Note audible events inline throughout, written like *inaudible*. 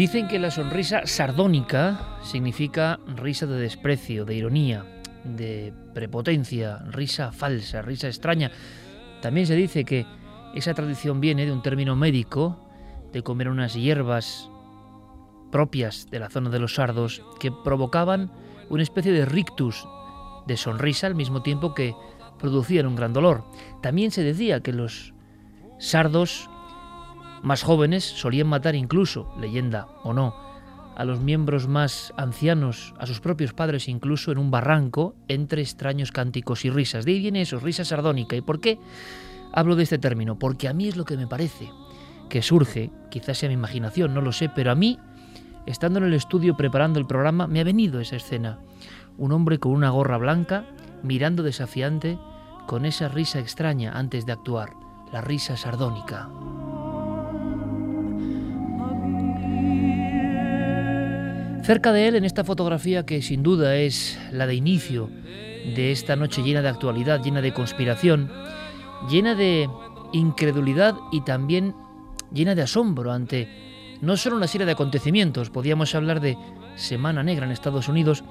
Dicen que la sonrisa sardónica significa risa de desprecio, de ironía, de prepotencia, risa falsa, risa extraña. También se dice que esa tradición viene de un término médico, de comer unas hierbas propias de la zona de los sardos que provocaban una especie de rictus, de sonrisa al mismo tiempo que producían un gran dolor. También se decía que los sardos más jóvenes solían matar incluso, leyenda o no, a los miembros más ancianos, a sus propios padres incluso, en un barranco, entre extraños cánticos y risas. De ahí viene eso, risa sardónica. ¿Y por qué hablo de este término? Porque a mí es lo que me parece que surge, quizás sea mi imaginación, no lo sé, pero a mí, estando en el estudio preparando el programa, me ha venido esa escena. Un hombre con una gorra blanca, mirando desafiante, con esa risa extraña antes de actuar, la risa sardónica. Cerca de él, en esta fotografía que sin duda es la de inicio de esta noche llena de actualidad, llena de conspiración, llena de incredulidad y también llena de asombro ante no solo una serie de acontecimientos, podíamos hablar de Semana Negra en Estados Unidos,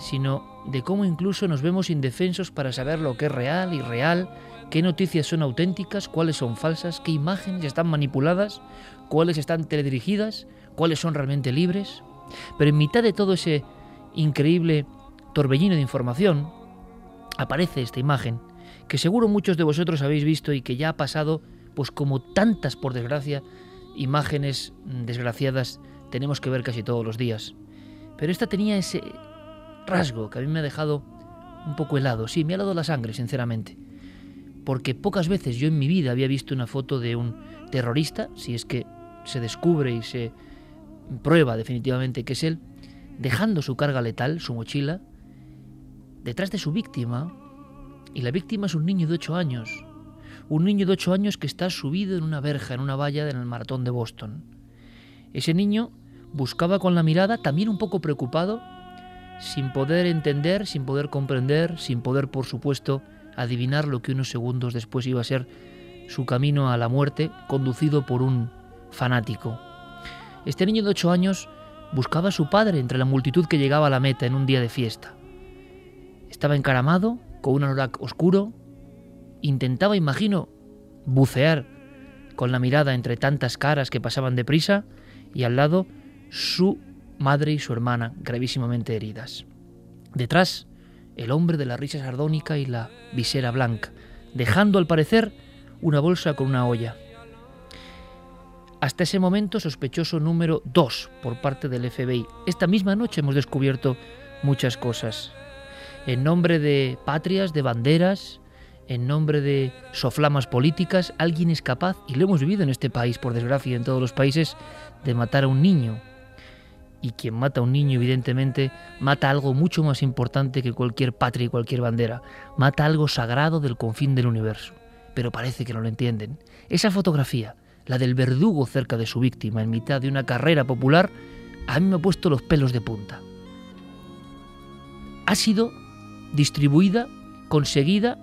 sino de cómo incluso nos vemos indefensos para saber lo que es real y real, qué noticias son auténticas, cuáles son falsas, qué imágenes están manipuladas, cuáles están teledirigidas, cuáles son realmente libres. Pero en mitad de todo ese increíble torbellino de información, aparece esta imagen que seguro muchos de vosotros habéis visto y que ya ha pasado, pues como tantas, por desgracia, imágenes desgraciadas tenemos que ver casi todos los días. Pero esta tenía ese rasgo que a mí me ha dejado un poco helado. Sí, me ha helado la sangre, sinceramente. Porque pocas veces yo en mi vida había visto una foto de un terrorista, si es que se descubre y se prueba definitivamente que es él, dejando su carga letal, su mochila, detrás de su víctima, y la víctima es un niño de 8 años, un niño de 8 años que está subido en una verja, en una valla en el maratón de Boston. Ese niño buscaba con la mirada, también un poco preocupado, sin poder entender, sin poder comprender, sin poder, por supuesto, adivinar lo que unos segundos después iba a ser su camino a la muerte, conducido por un fanático. Este niño de ocho años buscaba a su padre entre la multitud que llegaba a la meta en un día de fiesta. Estaba encaramado, con un anorak oscuro, intentaba, imagino, bucear con la mirada entre tantas caras que pasaban deprisa y al lado su madre y su hermana gravísimamente heridas. Detrás, el hombre de la risa sardónica y la visera blanca, dejando al parecer una bolsa con una olla. Hasta ese momento sospechoso número 2 por parte del FBI. Esta misma noche hemos descubierto muchas cosas. En nombre de patrias, de banderas, en nombre de soflamas políticas, alguien es capaz, y lo hemos vivido en este país, por desgracia, en todos los países, de matar a un niño. Y quien mata a un niño, evidentemente, mata algo mucho más importante que cualquier patria y cualquier bandera. Mata algo sagrado del confín del universo. Pero parece que no lo entienden. Esa fotografía, la del verdugo cerca de su víctima en mitad de una carrera popular, a mí me ha puesto los pelos de punta. Ha sido distribuida, conseguida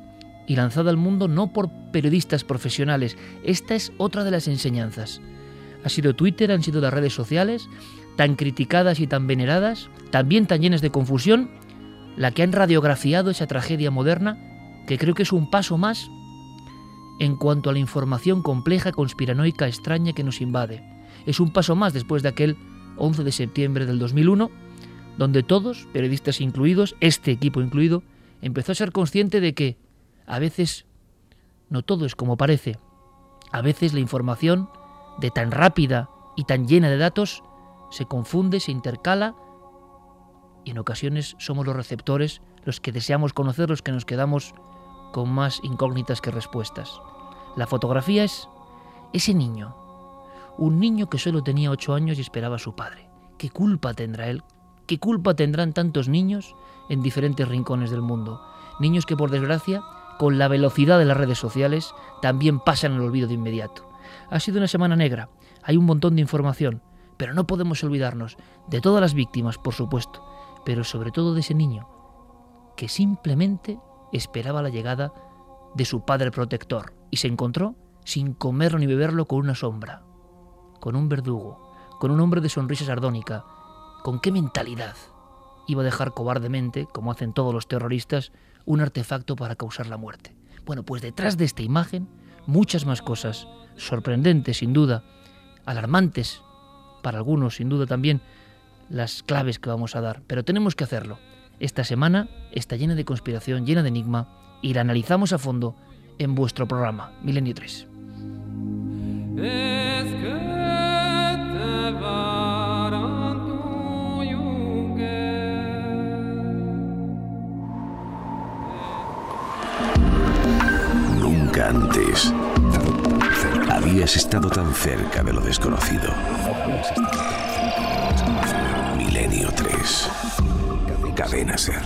y lanzada al mundo no por periodistas profesionales. Esta es otra de las enseñanzas. Ha sido Twitter, han sido las redes sociales, tan criticadas y tan veneradas, también tan llenas de confusión, la que han radiografiado esa tragedia moderna, que creo que es un paso más en cuanto a la información compleja, conspiranoica, extraña que nos invade. Es un paso más después de aquel 11 de septiembre del 2001, donde todos, periodistas incluidos, este equipo incluido, empezó a ser consciente de que a veces no todo es como parece. A veces la información, de tan rápida y tan llena de datos, se confunde, se intercala y en ocasiones somos los receptores los que deseamos conocer, los que nos quedamos con más incógnitas que respuestas. La fotografía es ese niño, un niño que solo tenía ocho años y esperaba a su padre. ¿Qué culpa tendrá él? ¿Qué culpa tendrán tantos niños en diferentes rincones del mundo? Niños que por desgracia, con la velocidad de las redes sociales, también pasan el olvido de inmediato. Ha sido una semana negra, hay un montón de información, pero no podemos olvidarnos de todas las víctimas, por supuesto, pero sobre todo de ese niño, que simplemente esperaba la llegada de su padre protector y se encontró, sin comerlo ni beberlo, con una sombra, con un verdugo, con un hombre de sonrisa sardónica. ¿Con qué mentalidad iba a dejar cobardemente, como hacen todos los terroristas, un artefacto para causar la muerte? Bueno, pues detrás de esta imagen, muchas más cosas, sorprendentes sin duda, alarmantes para algunos sin duda también, las claves que vamos a dar, pero tenemos que hacerlo. Esta semana está llena de conspiración, llena de enigma, y la analizamos a fondo en vuestro programa, Milenio 3. Nunca antes habías estado tan cerca de lo desconocido. Milenio 3. Cadena Ser.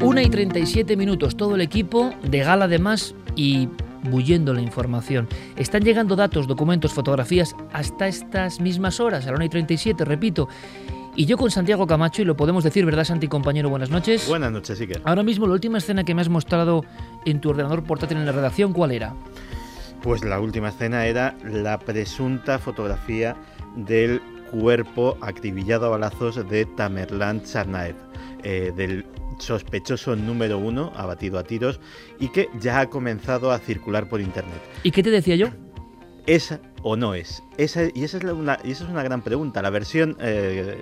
Una y 37 minutos, todo el equipo de gala además y bullendo la información. Están llegando datos, documentos, fotografías hasta estas mismas horas, a la 1 y 37, repito. Y yo con Santiago Camacho, y lo podemos decir, ¿verdad, Santi, compañero? Buenas noches. Buenas noches, Iker. Ahora mismo, la última escena que me has mostrado en tu ordenador portátil en la redacción, ¿cuál era? Pues la última escena era la presunta fotografía del cuerpo acribillado a balazos de Tamerlan Tsarnaev, eh, del sospechoso número uno abatido a tiros y que ya ha comenzado a circular por internet. ¿Y qué te decía yo? ¿Es o no es? Esa, y, esa es una, y esa es una gran pregunta. La versión eh,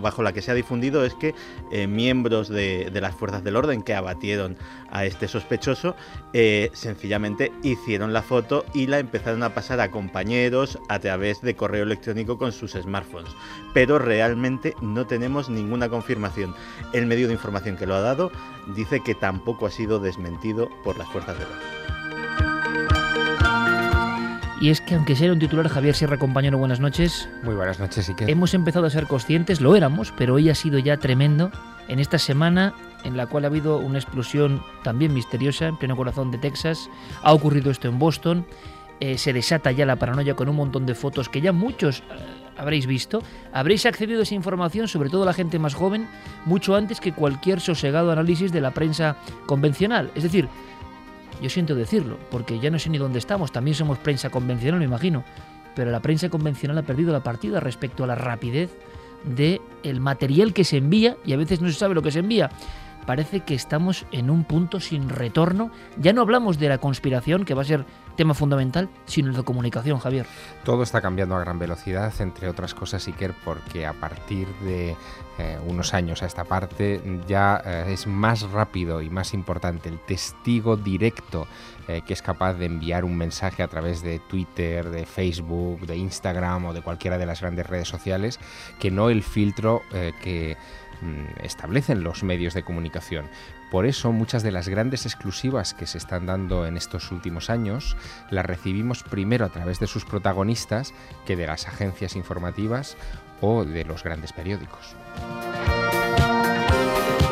bajo la que se ha difundido es que eh, miembros de, de, las fuerzas del orden que abatieron a este sospechoso eh, sencillamente hicieron la foto y la empezaron a pasar a compañeros a través de correo electrónico con sus smartphones. Pero realmente no tenemos ninguna confirmación. El medio de información que lo ha dado dice que tampoco ha sido desmentido por las fuerzas del orden. Y es que aunque sea un titular, Javier Sierra, compañero, buenas noches. Muy buenas noches, que Hemos empezado a ser conscientes, lo éramos, pero hoy ha sido ya tremendo en esta semana en la cual ha habido una explosión también misteriosa en pleno corazón de Texas. Ha ocurrido esto en Boston. Eh, se desata ya la paranoia con un montón de fotos que ya muchos eh, habréis visto. Habréis accedido a esa información, sobre todo la gente más joven, mucho antes que cualquier sosegado análisis de la prensa convencional. Es decir, yo siento decirlo, porque ya no sé ni dónde estamos, también somos prensa convencional, me imagino, pero la prensa convencional ha perdido la partida respecto a la rapidez de el material que se envía y a veces no se sabe lo que se envía. Parece que estamos en un punto sin retorno. Ya no hablamos de la conspiración, que va a ser tema fundamental, sino de comunicación, Javier. Todo está cambiando a gran velocidad, entre otras cosas, Iker, porque a partir de eh, unos años a esta parte ya eh, es más rápido y más importante el testigo directo eh, que es capaz de enviar un mensaje a través de Twitter, de Facebook, de Instagram o de cualquiera de las grandes redes sociales, que no el filtro que mm, establecen los medios de comunicación. Por eso muchas de las grandes exclusivas que se están dando en estos últimos años las recibimos primero a través de sus protagonistas que de las agencias informativas o de los grandes periódicos.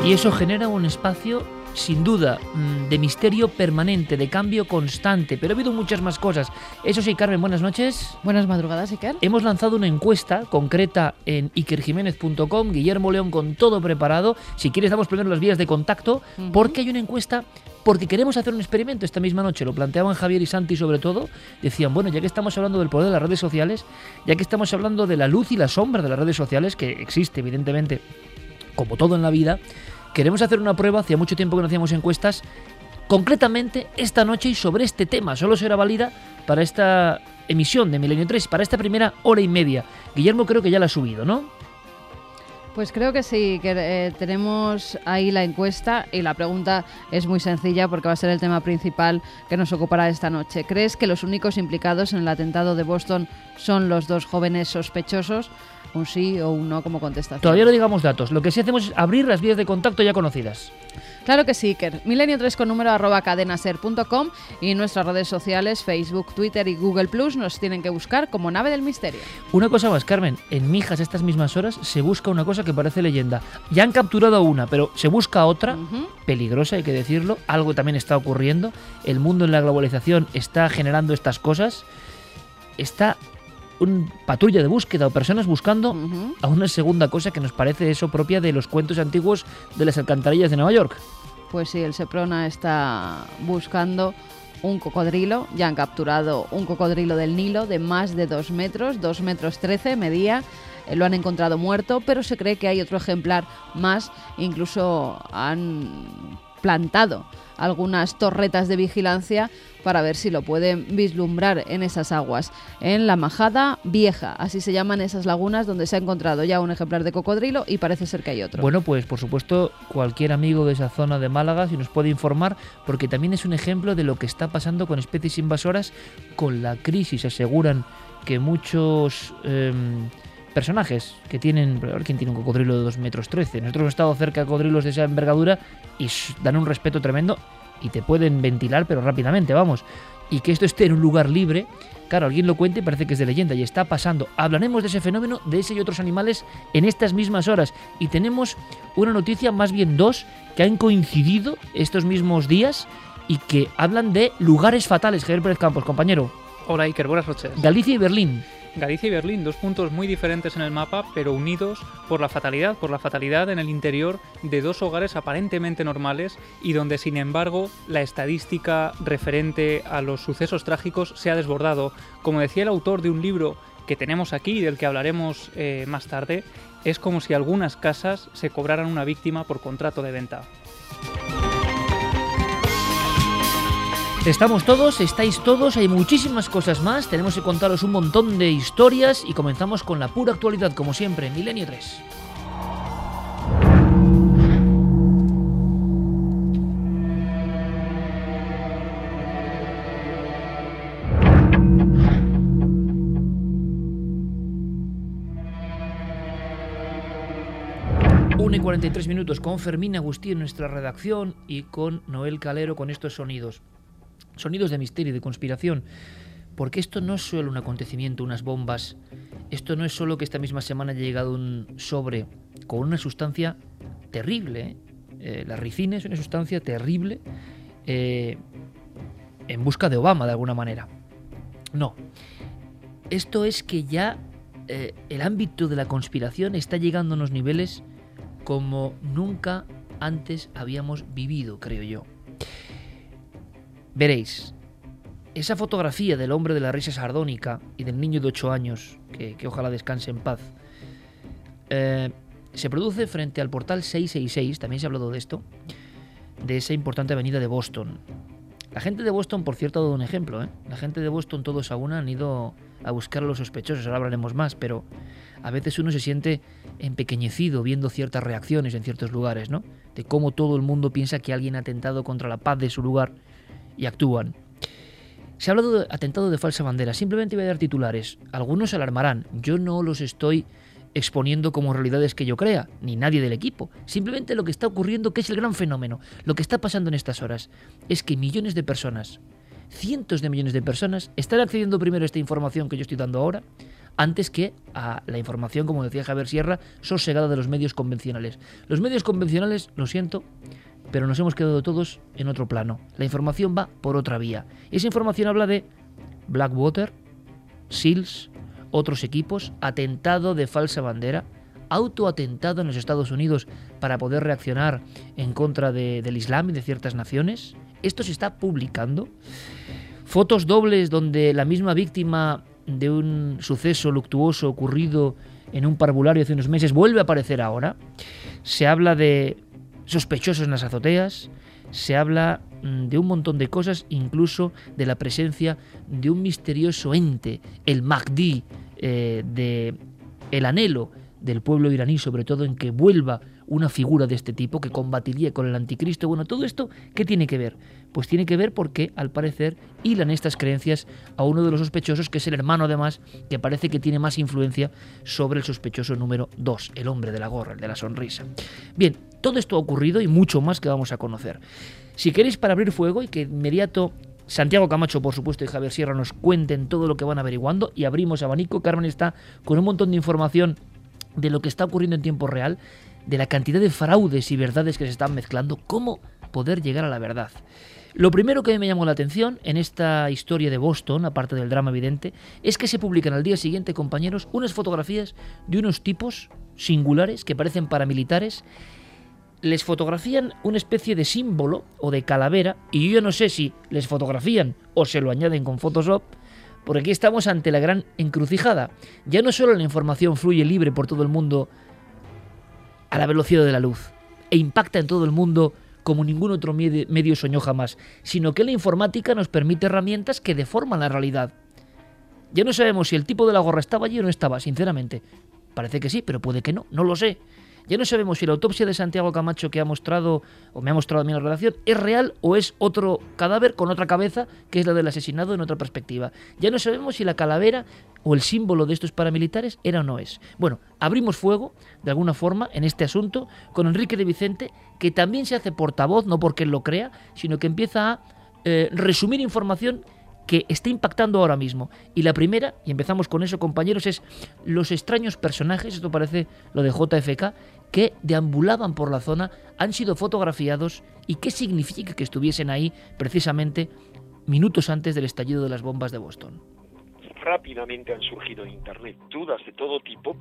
Y eso genera un espacio sin duda, mm, de misterio permanente, de cambio constante, pero ha habido muchas más cosas. Eso sí, Carmen, buenas noches. Buenas madrugadas, Iker. Hemos lanzado una encuesta concreta en ikerjiménez.com, Guillermo León con todo preparado. Si quieres, damos primero las vías de contacto, porque hay una encuesta porque queremos hacer un experimento esta misma noche. Lo planteaban Javier y Santi sobre todo. Decían, bueno, ya que estamos hablando del poder de las redes sociales, ya que estamos hablando de la luz y la sombra de las redes sociales, que existe evidentemente como todo en la vida, queremos hacer una prueba, hacía mucho tiempo que no hacíamos encuestas, concretamente esta noche y sobre este tema. Solo será válida para esta emisión de Milenio 3, para esta primera hora y media. Guillermo creo que ya la ha subido, ¿no? Pues creo que sí, que eh, tenemos ahí la encuesta y la pregunta es muy sencilla porque va a ser el tema principal que nos ocupará esta noche. ¿Crees que los únicos implicados en el atentado de Boston son los dos jóvenes sospechosos? Un sí o un no como contestación. Todavía no digamos datos. Lo que sí hacemos es abrir las vías de contacto ya conocidas. Claro que sí, Iker. Milenio 3 con número arroba cadenaser.com y nuestras redes sociales, Facebook, Twitter y Google Plus nos tienen que buscar como nave del misterio. Una cosa más, Carmen. En Mijas, estas mismas horas, se busca una cosa que parece leyenda. Ya han capturado una, pero se busca otra, peligrosa, hay que decirlo. Algo también está ocurriendo. El mundo en la globalización está generando estas cosas. Está un patrulla de búsqueda o personas buscando a una segunda cosa que nos parece eso propia de los cuentos antiguos de las alcantarillas de Nueva York. Pues sí, el Seprona está buscando un cocodrilo. Ya han capturado un cocodrilo del Nilo de más de 2 metros, 2 metros 13 medía. Eh, lo han encontrado muerto, pero se cree que hay otro ejemplar más. Incluso han plantado algunas torretas de vigilancia para ver si lo pueden vislumbrar en esas aguas. En la Majada Vieja, así se llaman esas lagunas donde se ha encontrado ya un ejemplar de cocodrilo y parece ser que hay otro. Bueno, pues por supuesto, cualquier amigo de esa zona de Málaga, si nos puede informar, porque también es un ejemplo de lo que está pasando con especies invasoras con la crisis. Aseguran que muchos... Em, personajes que tienen, a ver quién tiene un cocodrilo de 2 metros 13. Nosotros hemos estado cerca de cocodrilos de esa envergadura y dan un respeto tremendo y te pueden ventilar, pero rápidamente, vamos. Y que esto esté en un lugar libre, claro, alguien lo cuente y parece que es de leyenda y está pasando. Hablaremos de ese fenómeno, de ese y otros animales en estas mismas horas. Y tenemos una noticia, más bien dos, que han coincidido estos mismos días y que hablan de lugares fatales. Javier Pérez Campos, compañero. Hola Iker, buenas noches. Galicia y Berlín. Galicia y Berlín, dos puntos muy diferentes en el mapa, pero unidos por la fatalidad, por la fatalidad en el interior de dos hogares aparentemente normales y donde, sin embargo, la estadística referente a los sucesos trágicos se ha desbordado. Como decía el autor de un libro que tenemos aquí y del que hablaremos eh, más tarde, es como si algunas casas se cobraran una víctima por contrato de venta. Estamos todos, estáis todos, hay muchísimas cosas más, tenemos que contaros un montón de historias y comenzamos con la pura actualidad, como siempre, Milenio 3. y 43 minutos con Fermín Agustí en nuestra redacción y con Noel Calero con estos sonidos sonidos de misterio de conspiración, porque esto no es solo un acontecimiento, unas bombas, esto no es solo que esta misma semana haya llegado un sobre con una sustancia terrible, ¿eh? Eh, la ricina es una sustancia terrible eh, en busca de Obama de alguna manera. No, esto es que ya el ámbito de la conspiración está llegando a unos niveles como nunca antes habíamos vivido, creo yo. Veréis, esa fotografía del hombre de la risa sardónica y del niño de 8 años, que, ojalá descanse en paz, eh, se produce frente al portal 666, también se ha hablado de esto, de esa importante avenida de Boston. La gente de Boston, por cierto, ha dado un ejemplo. ¿eh? La gente de Boston, todos a una, han ido a buscar a los sospechosos, ahora hablaremos más, pero a veces uno se siente empequeñecido viendo ciertas reacciones en ciertos lugares, ¿no? De cómo todo el mundo piensa que alguien ha atentado contra la paz de su lugar y actúan. Se ha hablado de atentado de falsa bandera. Simplemente voy a dar titulares. Algunos se alarmarán. Yo no los estoy exponiendo como realidades que yo crea, ni nadie del equipo. Simplemente lo que está ocurriendo, que es el gran fenómeno, lo que está pasando en estas horas, es que millones de personas, cientos de millones de personas, están accediendo primero a esta información que yo estoy dando ahora, antes que a la información, como decía Javier Sierra, sosegada de los medios convencionales. Los medios convencionales, lo siento, pero nos hemos quedado todos en otro plano. La información va por otra vía. Esa información habla de Blackwater, SEALs, otros equipos, atentado de falsa bandera, autoatentado en los Estados Unidos para poder reaccionar en contra del Islam y de ciertas naciones. Esto se está publicando. Fotos dobles donde la misma víctima de un suceso luctuoso ocurrido en un parvulario hace unos meses vuelve a aparecer ahora. Se habla de sospechosos en las azoteas, se habla mm, de un montón de cosas, incluso de la presencia de un misterioso ente, el Mahdi, eh, de el anhelo del pueblo iraní, sobre todo en que vuelva una figura de este tipo que combatiría con el anticristo. Bueno, todo esto, ¿qué tiene que ver? Pues tiene que ver porque, al parecer, hilan estas creencias a uno de los sospechosos, que es el hermano además, que parece que tiene más influencia sobre el sospechoso número 2, el hombre de la gorra, el de la sonrisa. Bien, todo esto ha ocurrido y mucho más que vamos a conocer. Si queréis para abrir fuego y que inmediato Santiago Camacho, por supuesto, y Javier Sierra nos cuenten todo lo que van averiguando y abrimos abanico. Carmen está con un montón de información de lo que está ocurriendo en tiempo real, de la cantidad de fraudes y verdades que se están mezclando, cómo poder llegar a la verdad. Lo primero que me llamó la atención en esta historia de Boston, aparte del drama evidente, es que se publican al día siguiente, compañeros, unas fotografías de unos tipos singulares que parecen paramilitares. Les fotografían una especie de símbolo o de calavera, y yo no sé si les fotografían o se lo añaden con Photoshop, porque aquí estamos ante la gran encrucijada. Ya no solo la información fluye libre por todo el mundo a la velocidad de la luz e impacta en todo el mundo como ningún otro medio soñó jamás, sino que la informática nos permite herramientas que deforman la realidad. Ya no sabemos si el tipo de la gorra estaba allí o no estaba, sinceramente. Parece que sí, pero puede que no, no lo sé. Ya no sabemos si la autopsia de Santiago Camacho que ha mostrado, o me ha mostrado a mí la relación, es real o es otro cadáver con otra cabeza, que es la del asesinado en otra perspectiva. Ya no sabemos si la calavera o el símbolo de estos paramilitares era o no es. Bueno, abrimos fuego, de alguna forma, en este asunto, con Enrique de Vicente, que también se hace portavoz, no porque él lo crea, sino que empieza a eh, resumir información que está impactando ahora mismo. Y la primera, y empezamos con eso compañeros, es los extraños personajes, esto parece lo de JFK, que deambulaban por la zona, han sido fotografiados y qué significa que estuviesen ahí precisamente minutos antes del estallido de las bombas de Boston. Rápidamente han surgido en Internet dudas de todo tipo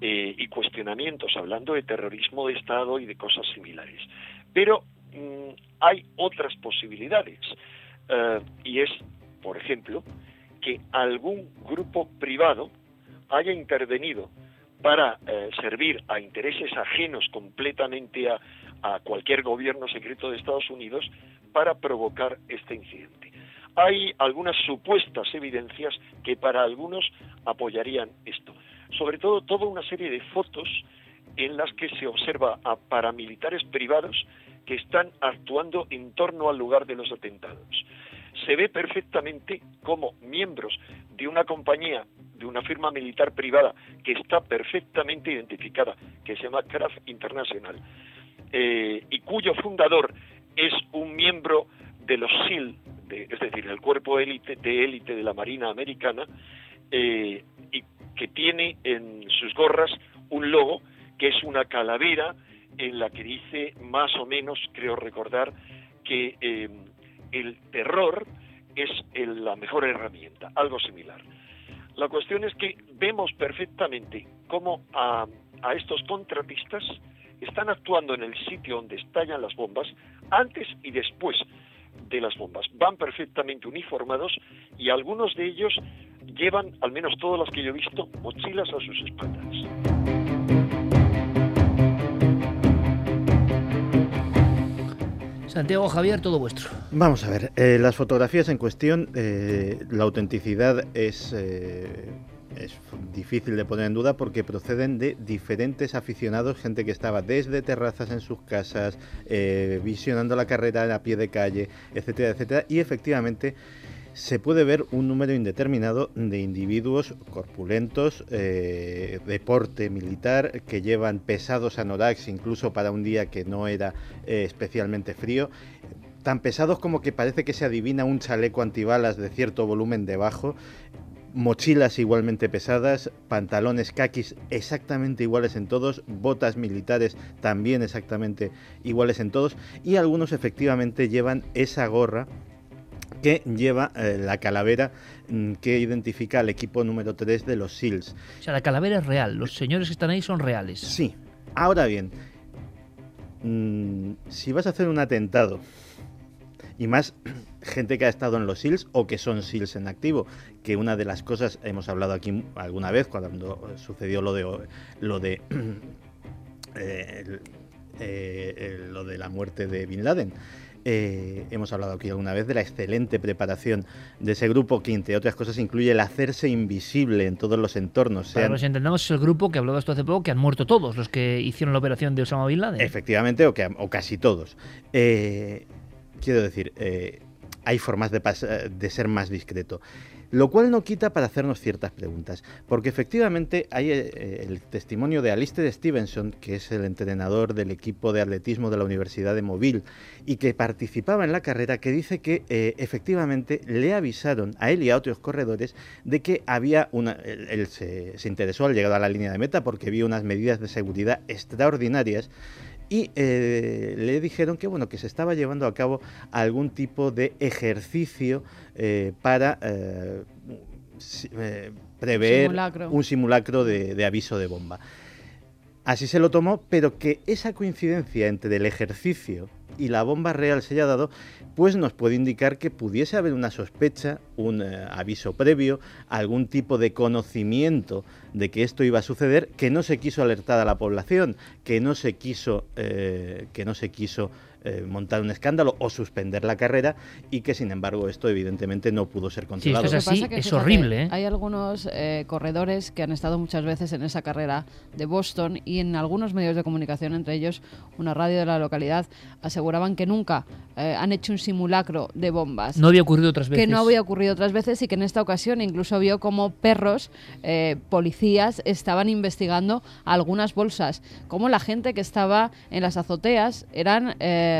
eh, y cuestionamientos hablando de terrorismo de Estado y de cosas similares. Pero mm, hay otras posibilidades eh, y es por ejemplo, que algún grupo privado haya intervenido para eh, servir a intereses ajenos completamente a, cualquier gobierno secreto de Estados Unidos para provocar este incidente. Hay algunas supuestas evidencias que para algunos apoyarían esto. Sobre todo toda una serie de fotos en las que se observa a paramilitares privados que están actuando en torno al lugar de los atentados se ve perfectamente como miembros de una compañía, de una firma militar privada que está perfectamente identificada, que se llama Kraft International, eh, y cuyo fundador es un miembro de los SEAL, es decir, el cuerpo élite de élite de la Marina Americana, eh, y que tiene en sus gorras un logo que es una calavera en la que dice más o menos, creo recordar, que eh, el terror es la mejor herramienta, algo similar. La cuestión es que vemos perfectamente cómo a, estos contratistas están actuando en el sitio donde estallan las bombas antes y después de las bombas. Van perfectamente uniformados y algunos de ellos llevan, al menos todas las que yo he visto, mochilas a sus espaldas. Santiago Javier, todo vuestro. Vamos a ver, eh, las fotografías en cuestión, eh, la autenticidad es, eh, es difícil de poner en duda porque proceden de diferentes aficionados, gente que estaba desde terrazas en sus casas, visionando la carrera a pie de calle, etcétera, etcétera, y efectivamente se puede ver un número indeterminado de individuos corpulentos, eh, deporte militar, que llevan pesados anoraks incluso para un día que no era eh, especialmente frío, tan pesados como que parece que se adivina un chaleco antibalas de cierto volumen debajo. mochilas igualmente pesadas, pantalones kakis exactamente iguales en todos, botas militares también exactamente iguales en todos y algunos efectivamente llevan esa gorra que lleva eh, la calavera mm, que identifica al equipo número 3 de los SEALs. O sea, la calavera es real, los señores que están ahí son reales. Sí. Ahora bien, mm, si vas a hacer un atentado y más *clears throat* gente que ha estado en los SEALs o que son SEALs en activo, que una de las cosas, hemos hablado aquí alguna vez cuando sucedió lo de, lo de, *clears throat* eh, eh, lo de la muerte de Bin Laden. Eh, hemos hablado aquí alguna vez de la excelente preparación de ese grupo que, entre otras cosas, incluye el hacerse invisible en todos los entornos. Para que nos entendamos, es el grupo que habló de esto hace poco, que han muerto todos los que hicieron la operación de Osama Bin Laden. Efectivamente, o, que, o casi todos. quiero decir, hay formas de, de ser más discreto. Lo cual no quita para hacernos ciertas preguntas, porque efectivamente hay eh, el testimonio de Alistair Stevenson, que es el entrenador del equipo de atletismo de la Universidad de Mobile y que participaba en la carrera, que dice que eh, efectivamente le avisaron a él y a otros corredores de que había una... Él, se, se interesó al llegar a la línea de meta porque vio unas medidas de seguridad extraordinarias y eh, le dijeron que bueno que se estaba llevando a cabo algún tipo de ejercicio eh, para eh, prever un simulacro de, aviso de bomba. Así se lo tomó, pero que esa coincidencia entre el ejercicio y la bomba real se haya dado, pues nos puede indicar que pudiese haber una sospecha, un aviso previo, algún tipo de conocimiento de que esto iba a suceder, que no se quiso alertar a la población, que no se quiso, eh, que no se quiso eh, montar un escándalo o suspender la carrera y que sin embargo esto evidentemente no pudo ser controlado. Sí, esto es así, es horrible. ¿eh? Hay algunos corredores que han estado muchas veces en esa carrera de Boston y en algunos medios de comunicación, entre ellos una radio de la localidad, aseguraban que nunca han hecho un simulacro de bombas. No había ocurrido otras veces. Que no había ocurrido otras veces y que en esta ocasión incluso vio como perros, policías, estaban investigando algunas bolsas, como la gente que estaba en las azoteas eran eh,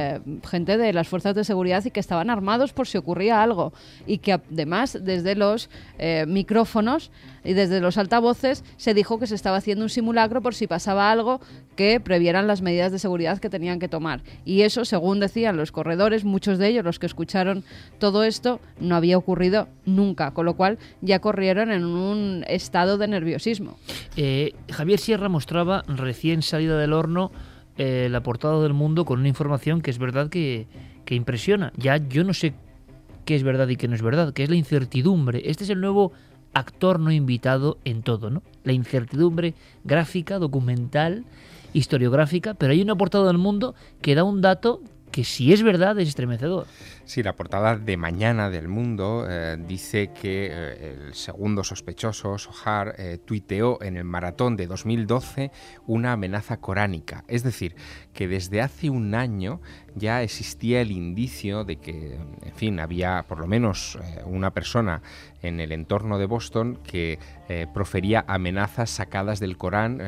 gente de las fuerzas de seguridad y que estaban armados por si ocurría algo y que además desde los eh, micrófonos y desde los altavoces se dijo que se estaba haciendo un simulacro por si pasaba algo que previeran las medidas de seguridad que tenían que tomar. Y eso, según decían los corredores, muchos de ellos, los que escucharon todo esto, no había ocurrido nunca, con lo cual ya corrieron en un estado de nerviosismo. Eh, Javier Sierra mostraba recién salida del horno eh, la portada del mundo con una información que es verdad que, que impresiona. Ya yo no sé qué es verdad y qué no es verdad, que es la incertidumbre. Este es el nuevo actor no invitado en todo, ¿no? La incertidumbre gráfica, documental, historiográfica, pero hay una portada del mundo que da un dato que si es verdad es estremecedor. Sí, la portada de mañana del Mundo eh, dice que eh, el segundo sospechoso, Sohar, eh, tuiteó en el maratón de 2012 una amenaza coránica. Es decir, que desde hace un año ya existía el indicio de que, en fin, había por lo menos una persona en el entorno de Boston que profería amenazas sacadas del Corán,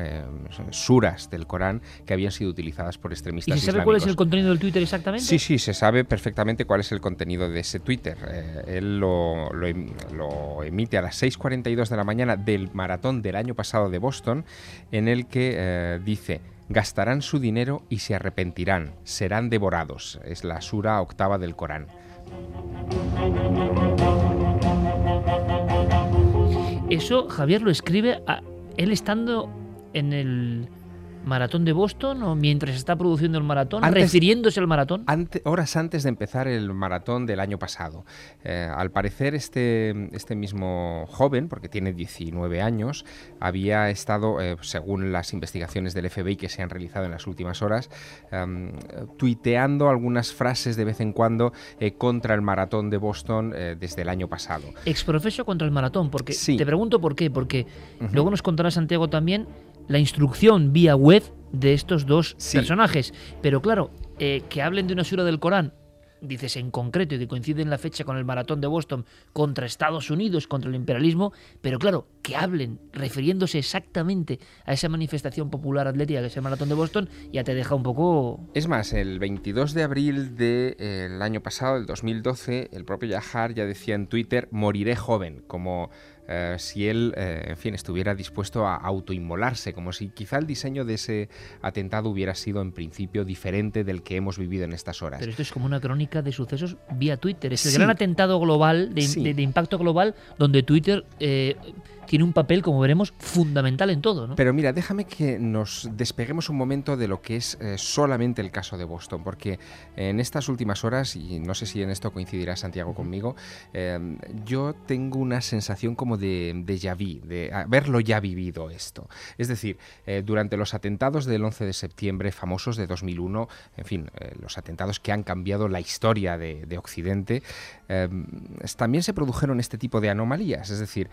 suras del Corán, que habían sido utilizadas por extremistas. ¿Y se sabe cuál es el contenido del Twitter exactamente? Sí, sí, se sabe perfectamente cuál es el contenido de ese Twitter. Eh, él lo, em, lo, emite a las 6.42 de la mañana del maratón del año pasado de Boston, en el que eh, dice, gastarán su dinero y se arrepentirán, serán devorados. Es la sura octava del Corán. Eso Javier lo escribe a él estando en el maratón de Boston o mientras está produciendo el maratón, refiriéndose al maratón? horas antes de empezar el maratón del año pasado. Eh, al parecer este, este mismo joven, porque tiene 19 años, había estado, eh, según las investigaciones del FBI que se han realizado en las últimas horas, em, tuiteando algunas frases de vez en cuando eh, contra el maratón de Boston desde el año pasado. Exprofeso contra el maratón, porque te pregunto por qué, porque luego nos contará Santiago también la instrucción vía web de estos dos personajes. Pero claro, eh, que hablen de una sura del Corán, dices en concreto, y que coincide en la fecha con el maratón de Boston contra Estados Unidos, contra el imperialismo, pero claro, que hablen refiriéndose exactamente a esa manifestación popular atlética que es el maratón de Boston, ya te deja un poco... Es más, el 22 de abril del eh, año pasado, el 2012, el propio Yahar ya decía en Twitter, moriré joven, como eh, si él, eh, en fin, estuviera dispuesto a autoinmolarse, como si quizá el diseño de ese atentado hubiera sido en principio diferente del que hemos vivido en estas horas. Pero esto es como una crónica de sucesos vía Twitter. Es el gran atentado global, de, de, impacto global, donde Twitter eh, tiene un papel, como veremos, fundamental en todo. ¿no? Pero mira, déjame que nos despeguemos un momento de lo que es eh, solamente el caso de Boston, porque en estas últimas horas, y no sé si en esto coincidirá Santiago conmigo, em, yo tengo una sensación como de, de ya vi, de haberlo ya vivido esto. Es decir, eh, durante los atentados del 11 de septiembre famosos de 2001, en fin, eh, los atentados que han cambiado la historia de, de Occidente, también se produjeron este tipo de anomalías, es decir,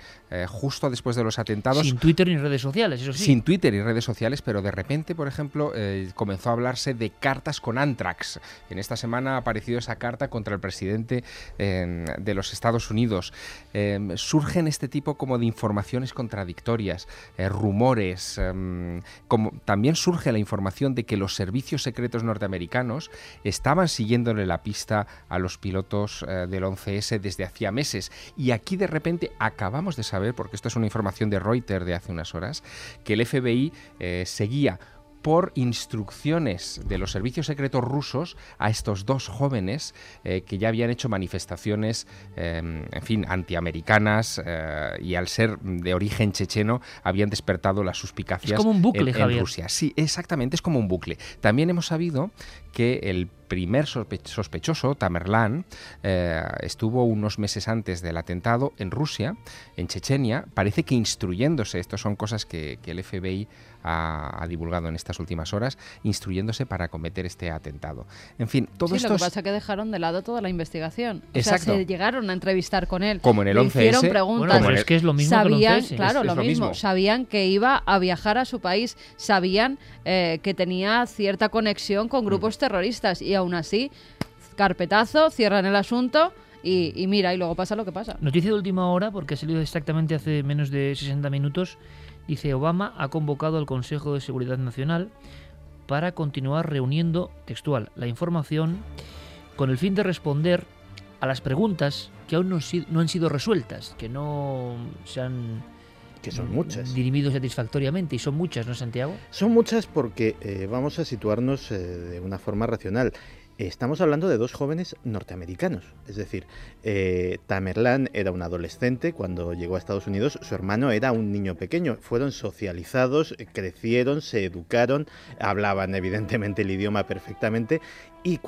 justo después de los atentados. Sin Twitter ni redes sociales, eso sí. Sin Twitter y redes sociales, pero de repente, por ejemplo, eh, comenzó a hablarse de cartas con Antrax. En esta semana ha aparecido esa carta contra el presidente em, de los Estados Unidos. Em, surgen este tipo como de informaciones contradictorias, eh, rumores, em, como también surge la información de que los servicios secretos norteamericanos estaban siguiéndole la pista a los pilotos eh, del 11S desde hacía meses. Y aquí de repente acabamos de saber, porque esto es una información de Reuters de hace unas horas, que el FBI eh, seguía por instrucciones de los servicios secretos rusos a estos dos jóvenes eh, que ya habían hecho manifestaciones, em, en fin, antiamericanas eh, y al ser de origen checheno habían despertado las suspicacias es como un bucle, en, Rusia. Sí, exactamente, es como un bucle. También hemos sabido que el primer sospechoso, Tamerlán, eh, estuvo unos meses antes del atentado en Rusia, en Chechenia, parece que instruyéndose, esto son cosas que, que el FBI ha, divulgado en estas últimas horas, instruyéndose para cometer este atentado. En fin, todo sí, esto. Lo que pasa es que dejaron de lado toda la investigación. Exacto. O sea, se llegaron a entrevistar con él. Como en el 11 hicieron preguntas. Bueno, es que es lo mismo sabían, que el Claro, lo, mismo. Sabían que iba a viajar a su país. Sabían eh, que tenía cierta conexión con grupos terroristas. Y aún así, carpetazo, cierran el asunto. Y, y, mira, y luego pasa lo que pasa. Noticia de última hora, porque ha salido exactamente hace menos de 60 minutos. Dice, Obama ha convocado al Consejo de Seguridad Nacional para continuar reuniendo, textual, la información con el fin de responder a las preguntas que aún no, no han sido resueltas, que no se han que son muchas. Dirimido satisfactoriamente, y son muchas, ¿no, Santiago? Son muchas porque eh, vamos a situarnos eh, de una forma racional. Estamos hablando de dos jóvenes norteamericanos, es decir, eh, Tamerlán era un adolescente cuando llegó a Estados Unidos, su hermano era un niño pequeño, fueron socializados, crecieron, se educaron, hablaban evidentemente el idioma perfectamente y,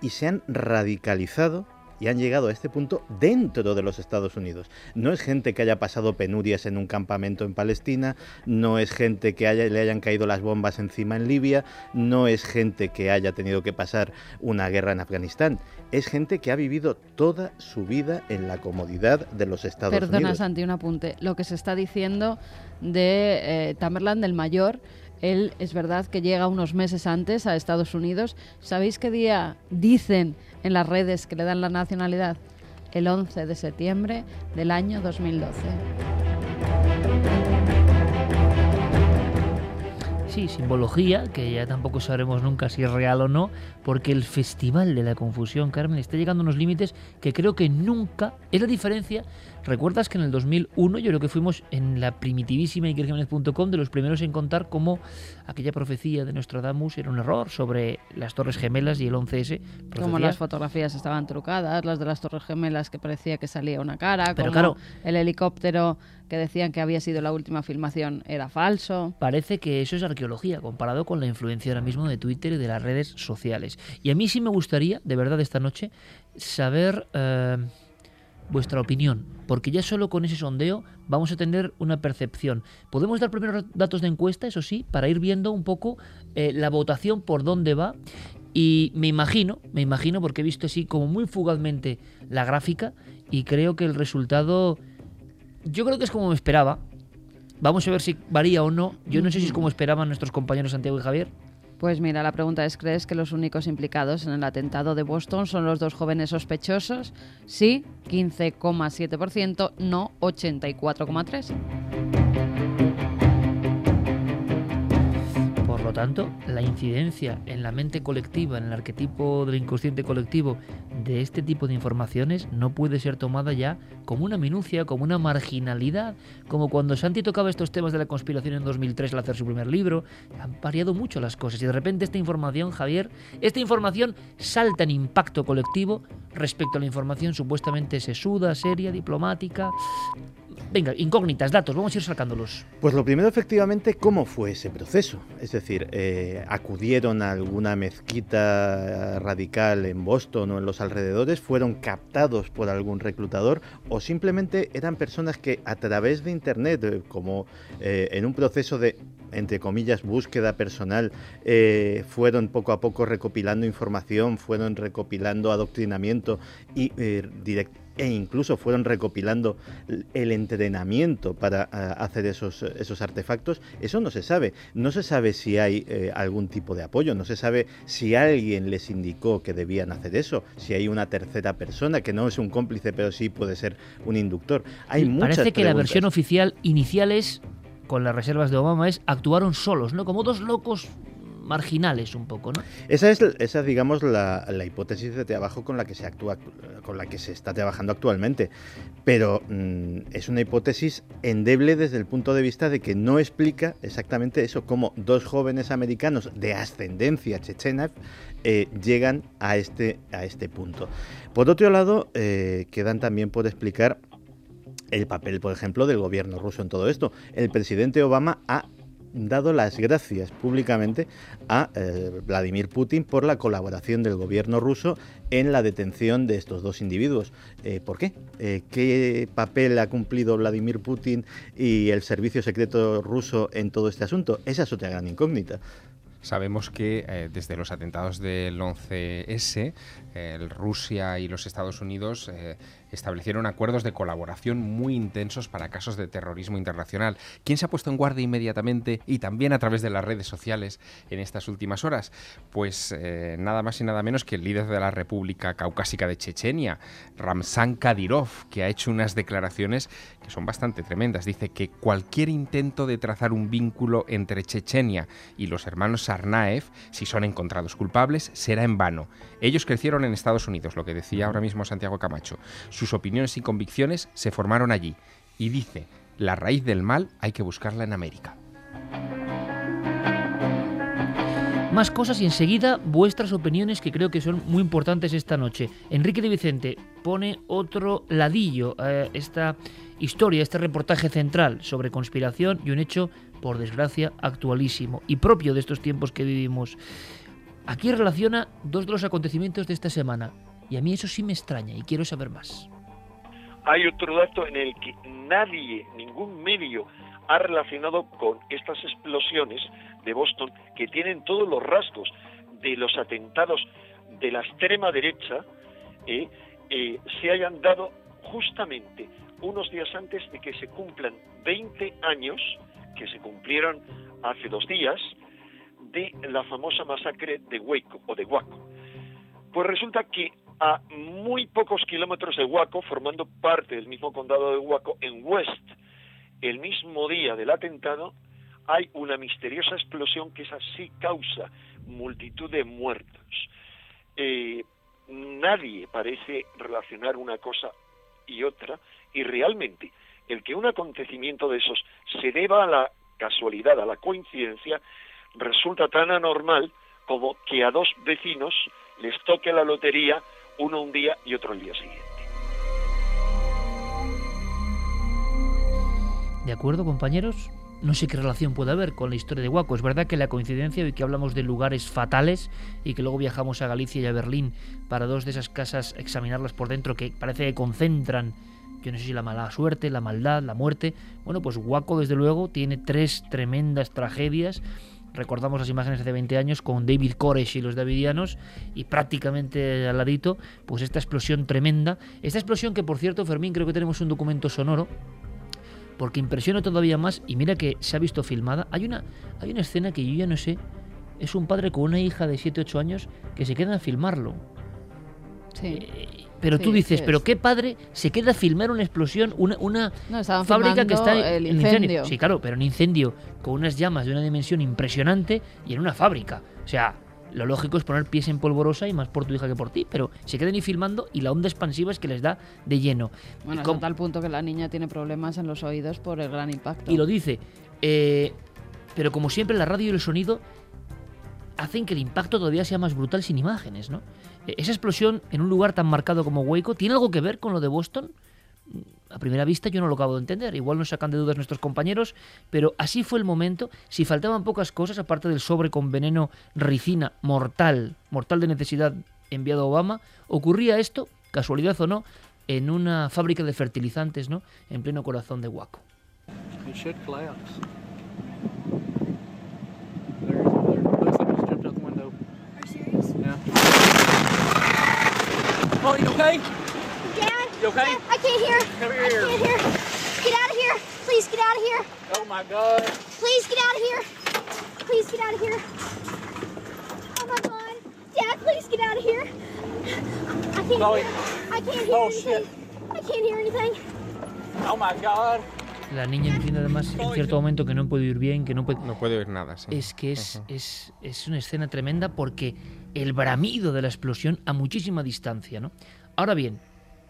y se han radicalizado y han llegado a este punto dentro de los Estados Unidos. No es gente que haya pasado penurias en un campamento en Palestina, no es gente que haya, le hayan caído las bombas encima en Libia, no es gente que haya tenido que pasar una guerra en Afganistán, es gente que ha vivido toda su vida en la comodidad de los Estados Unidos. Perdona, Santi, un apunte. Lo que se está diciendo de eh, Tamerlan del Mayor él es verdad que llega unos meses antes a Estados Unidos. ¿Sabéis qué día dicen en las redes que le dan la nacionalidad? El 11 de septiembre del año 2012. Sí, simbología, que ya tampoco sabremos nunca si es real o no, porque el Festival de la Confusión, Carmen, está llegando a unos límites que creo que nunca es la diferencia ¿Recuerdas que en el 2001 yo creo que fuimos en la primitivísima ikerjiménez.com de los primeros en contar cómo aquella profecía de Nostradamus era un error sobre las Torres Gemelas y el 11S? Como las fotografías estaban trucadas, las de las Torres Gemelas que parecía que salía una cara, Pero como claro, el helicóptero que decían que había sido la última filmación era falso. Parece que eso es arqueología comparado con la influencia ahora mismo de Twitter y de las redes sociales. Y a mí sí me gustaría, de verdad, esta noche, saber... Eh, vuestra opinión, porque ya solo con ese sondeo vamos a tener una percepción. Podemos dar primeros datos de encuesta, eso sí, para ir viendo un poco eh, la votación por dónde va. Y me imagino, me imagino, porque he visto así como muy fugazmente la gráfica y creo que el resultado, yo creo que es como me esperaba. Vamos a ver si varía o no. Yo no sé si es como esperaban nuestros compañeros Santiago y Javier. Pues mira, la pregunta es, ¿crees que los únicos implicados en el atentado de Boston son los dos jóvenes sospechosos? Sí, 15,7%, no 84,3%. Lo tanto, la incidencia en la mente colectiva, en el arquetipo del inconsciente colectivo de este tipo de informaciones no puede ser tomada ya como una minucia, como una marginalidad, como cuando Santi tocaba estos temas de la conspiración en 2003 al hacer su primer libro. Han variado mucho las cosas y de repente esta información, Javier, esta información salta en impacto colectivo respecto a la información supuestamente sesuda, seria, diplomática. Venga, incógnitas, datos, vamos a ir sacándolos. Pues lo primero, efectivamente, ¿cómo fue ese proceso? Es decir, eh, ¿acudieron a alguna mezquita radical en Boston o en los alrededores? ¿Fueron captados por algún reclutador? ¿O simplemente eran personas que a través de Internet, eh, como eh, en un proceso de entre comillas, búsqueda personal, fueron poco a poco recopilando información, fueron recopilando adoctrinamiento y eh, e incluso fueron recopilando el entrenamiento para eh, hacer esos, esos artefactos, eso no se sabe. No se sabe si hay eh, algún tipo de apoyo, no se sabe si alguien les indicó que debían hacer eso, si hay una tercera persona que no es un cómplice, pero sí puede ser un inductor. Hay Parece que la versión oficial inicial es, con las reservas de Obama, es actuaron solos, ¿no? Como dos locos marginales un poco, ¿no? Esa es, esa digamos, la, hipótesis de trabajo con la que se actúa, con la que se está trabajando actualmente. Pero mm, es una hipótesis endeble desde el punto de vista de que no explica exactamente eso, cómo dos jóvenes americanos de ascendencia chechena eh, llegan a este, a este punto. Por otro lado, eh, quedan también por explicar el papel, por ejemplo, del gobierno ruso en todo esto. El presidente Obama ha dado las gracias públicamente a eh, Vladimir Putin por la colaboración del gobierno ruso en la detención de estos dos individuos. Eh, ¿Por qué? Eh, ¿Qué papel ha cumplido Vladimir Putin y el servicio secreto ruso en todo este asunto? Esa es otra gran incógnita. Sabemos que desde los atentados del 11S, Rusia y los Estados Unidos establecieron acuerdos de colaboración muy intensos para casos de terrorismo internacional. ¿Quién se ha puesto en guardia inmediatamente y también a través de las redes sociales en estas últimas horas? Pues eh, nada más y nada menos que el líder de la República Caucásica de Chechenia, Ramzan Kadyrov, que ha hecho unas declaraciones que son bastante tremendas. Dice que cualquier intento de trazar un vínculo entre Chechenia y los hermanos Sarnaev, si son encontrados culpables, será en vano. Ellos crecieron en Estados Unidos, lo que decía ahora mismo Santiago Camacho. Sus opiniones y convicciones se formaron allí. Y dice, la raíz del mal hay que buscarla en América. Más cosas y enseguida vuestras opiniones que creo que son muy importantes esta noche. Enrique de Vicente pone otro ladillo a esta historia, este reportaje central sobre conspiración y un hecho, por desgracia, actualísimo y propio de estos tiempos que vivimos. Aquí relaciona dos de los acontecimientos de esta semana y a mí eso sí me extraña y quiero saber más. Hay otro dato en el que nadie, ningún medio ha relacionado con estas explosiones de Boston que tienen todos los rasgos de los atentados de la extrema derecha, eh, eh, se hayan dado justamente unos días antes de que se cumplan 20 años, que se cumplieron hace dos días, de la famosa masacre de Waco o de Waco. Pues resulta que a muy pocos kilómetros de Waco, formando parte del mismo condado de Waco, en West, el mismo día del atentado, hay una misteriosa explosión que es así causa multitud de muertos. Eh, nadie parece relacionar una cosa y otra, y realmente el que un acontecimiento de esos se deba a la casualidad, a la coincidencia, resulta tan anormal como que a dos vecinos les toque la lotería uno un día y otro el día siguiente. ¿De acuerdo, compañeros? No sé qué relación puede haber con la historia de Waco. Es verdad que la coincidencia de que hablamos de lugares fatales y que luego viajamos a Galicia y a Berlín para dos de esas casas examinarlas por dentro que parece que concentran, yo no sé si la mala suerte, la maldad, la muerte. Bueno, pues Waco desde luego tiene tres tremendas tragedias recordamos las imágenes de 20 años con David Koresh y los davidianos y prácticamente al ladito, pues esta explosión tremenda. Esta explosión que por cierto, Fermín, creo que tenemos un documento sonoro porque impresiona todavía más y mira que se ha visto filmada. Hay una, hay una escena que yo ya no sé, es un padre con una hija de 7-8 años que se quedan a filmarlo. Sí. Eh, pero tú dices, sí pero qué padre se queda a filmar una explosión, una, una No, fábrica que está en incendio. Sí, claro, pero un incendio con unas llamas de una dimensión impresionante y en una fábrica. O sea, lo lógico es poner pies en polvorosa y más por tu hija que por ti, pero se quedan ahí filmando y la onda expansiva es que les da de lleno. Bueno, Y hasta tal punto que la niña tiene problemas en los oídos por el gran impacto. y lo dice. eh, pero como siempre, la radio y el sonido hacen que el impacto todavía sea más brutal sin imágenes, ¿no? Eh, Esa explosión en un lugar tan marcado como Waco, ¿tiene algo que ver con lo de Boston? A primera vista yo no lo acabo de entender, igual nos sacan de dudas nuestros compañeros, pero así fue el momento, si faltaban pocas cosas, aparte del sobre con veneno ricina mortal, mortal de necesidad enviado a Obama, ocurría esto, casualidad o no, en una fábrica de fertilizantes, ¿no? En pleno corazón de Waco. It Are you. Oh, okay? Dad? You okay? I can't hear. Come I here. can't hear. Get out of here. Please get out of here. Oh my God. Please get out of here. Please get out of here. Oh my god. Dad, please get out of here. I can't Chloe. hear. I can't hear Oh, anything. shit. I can't hear anything. Oh my God. La niña diciendo además en cierto momento que no puede ir bien, que no puede... No puede oír nada, sí. Es que es, Ujú. es, es una escena tremenda porque el bramido de la explosión a muchísima distancia, ¿no? Ahora bien,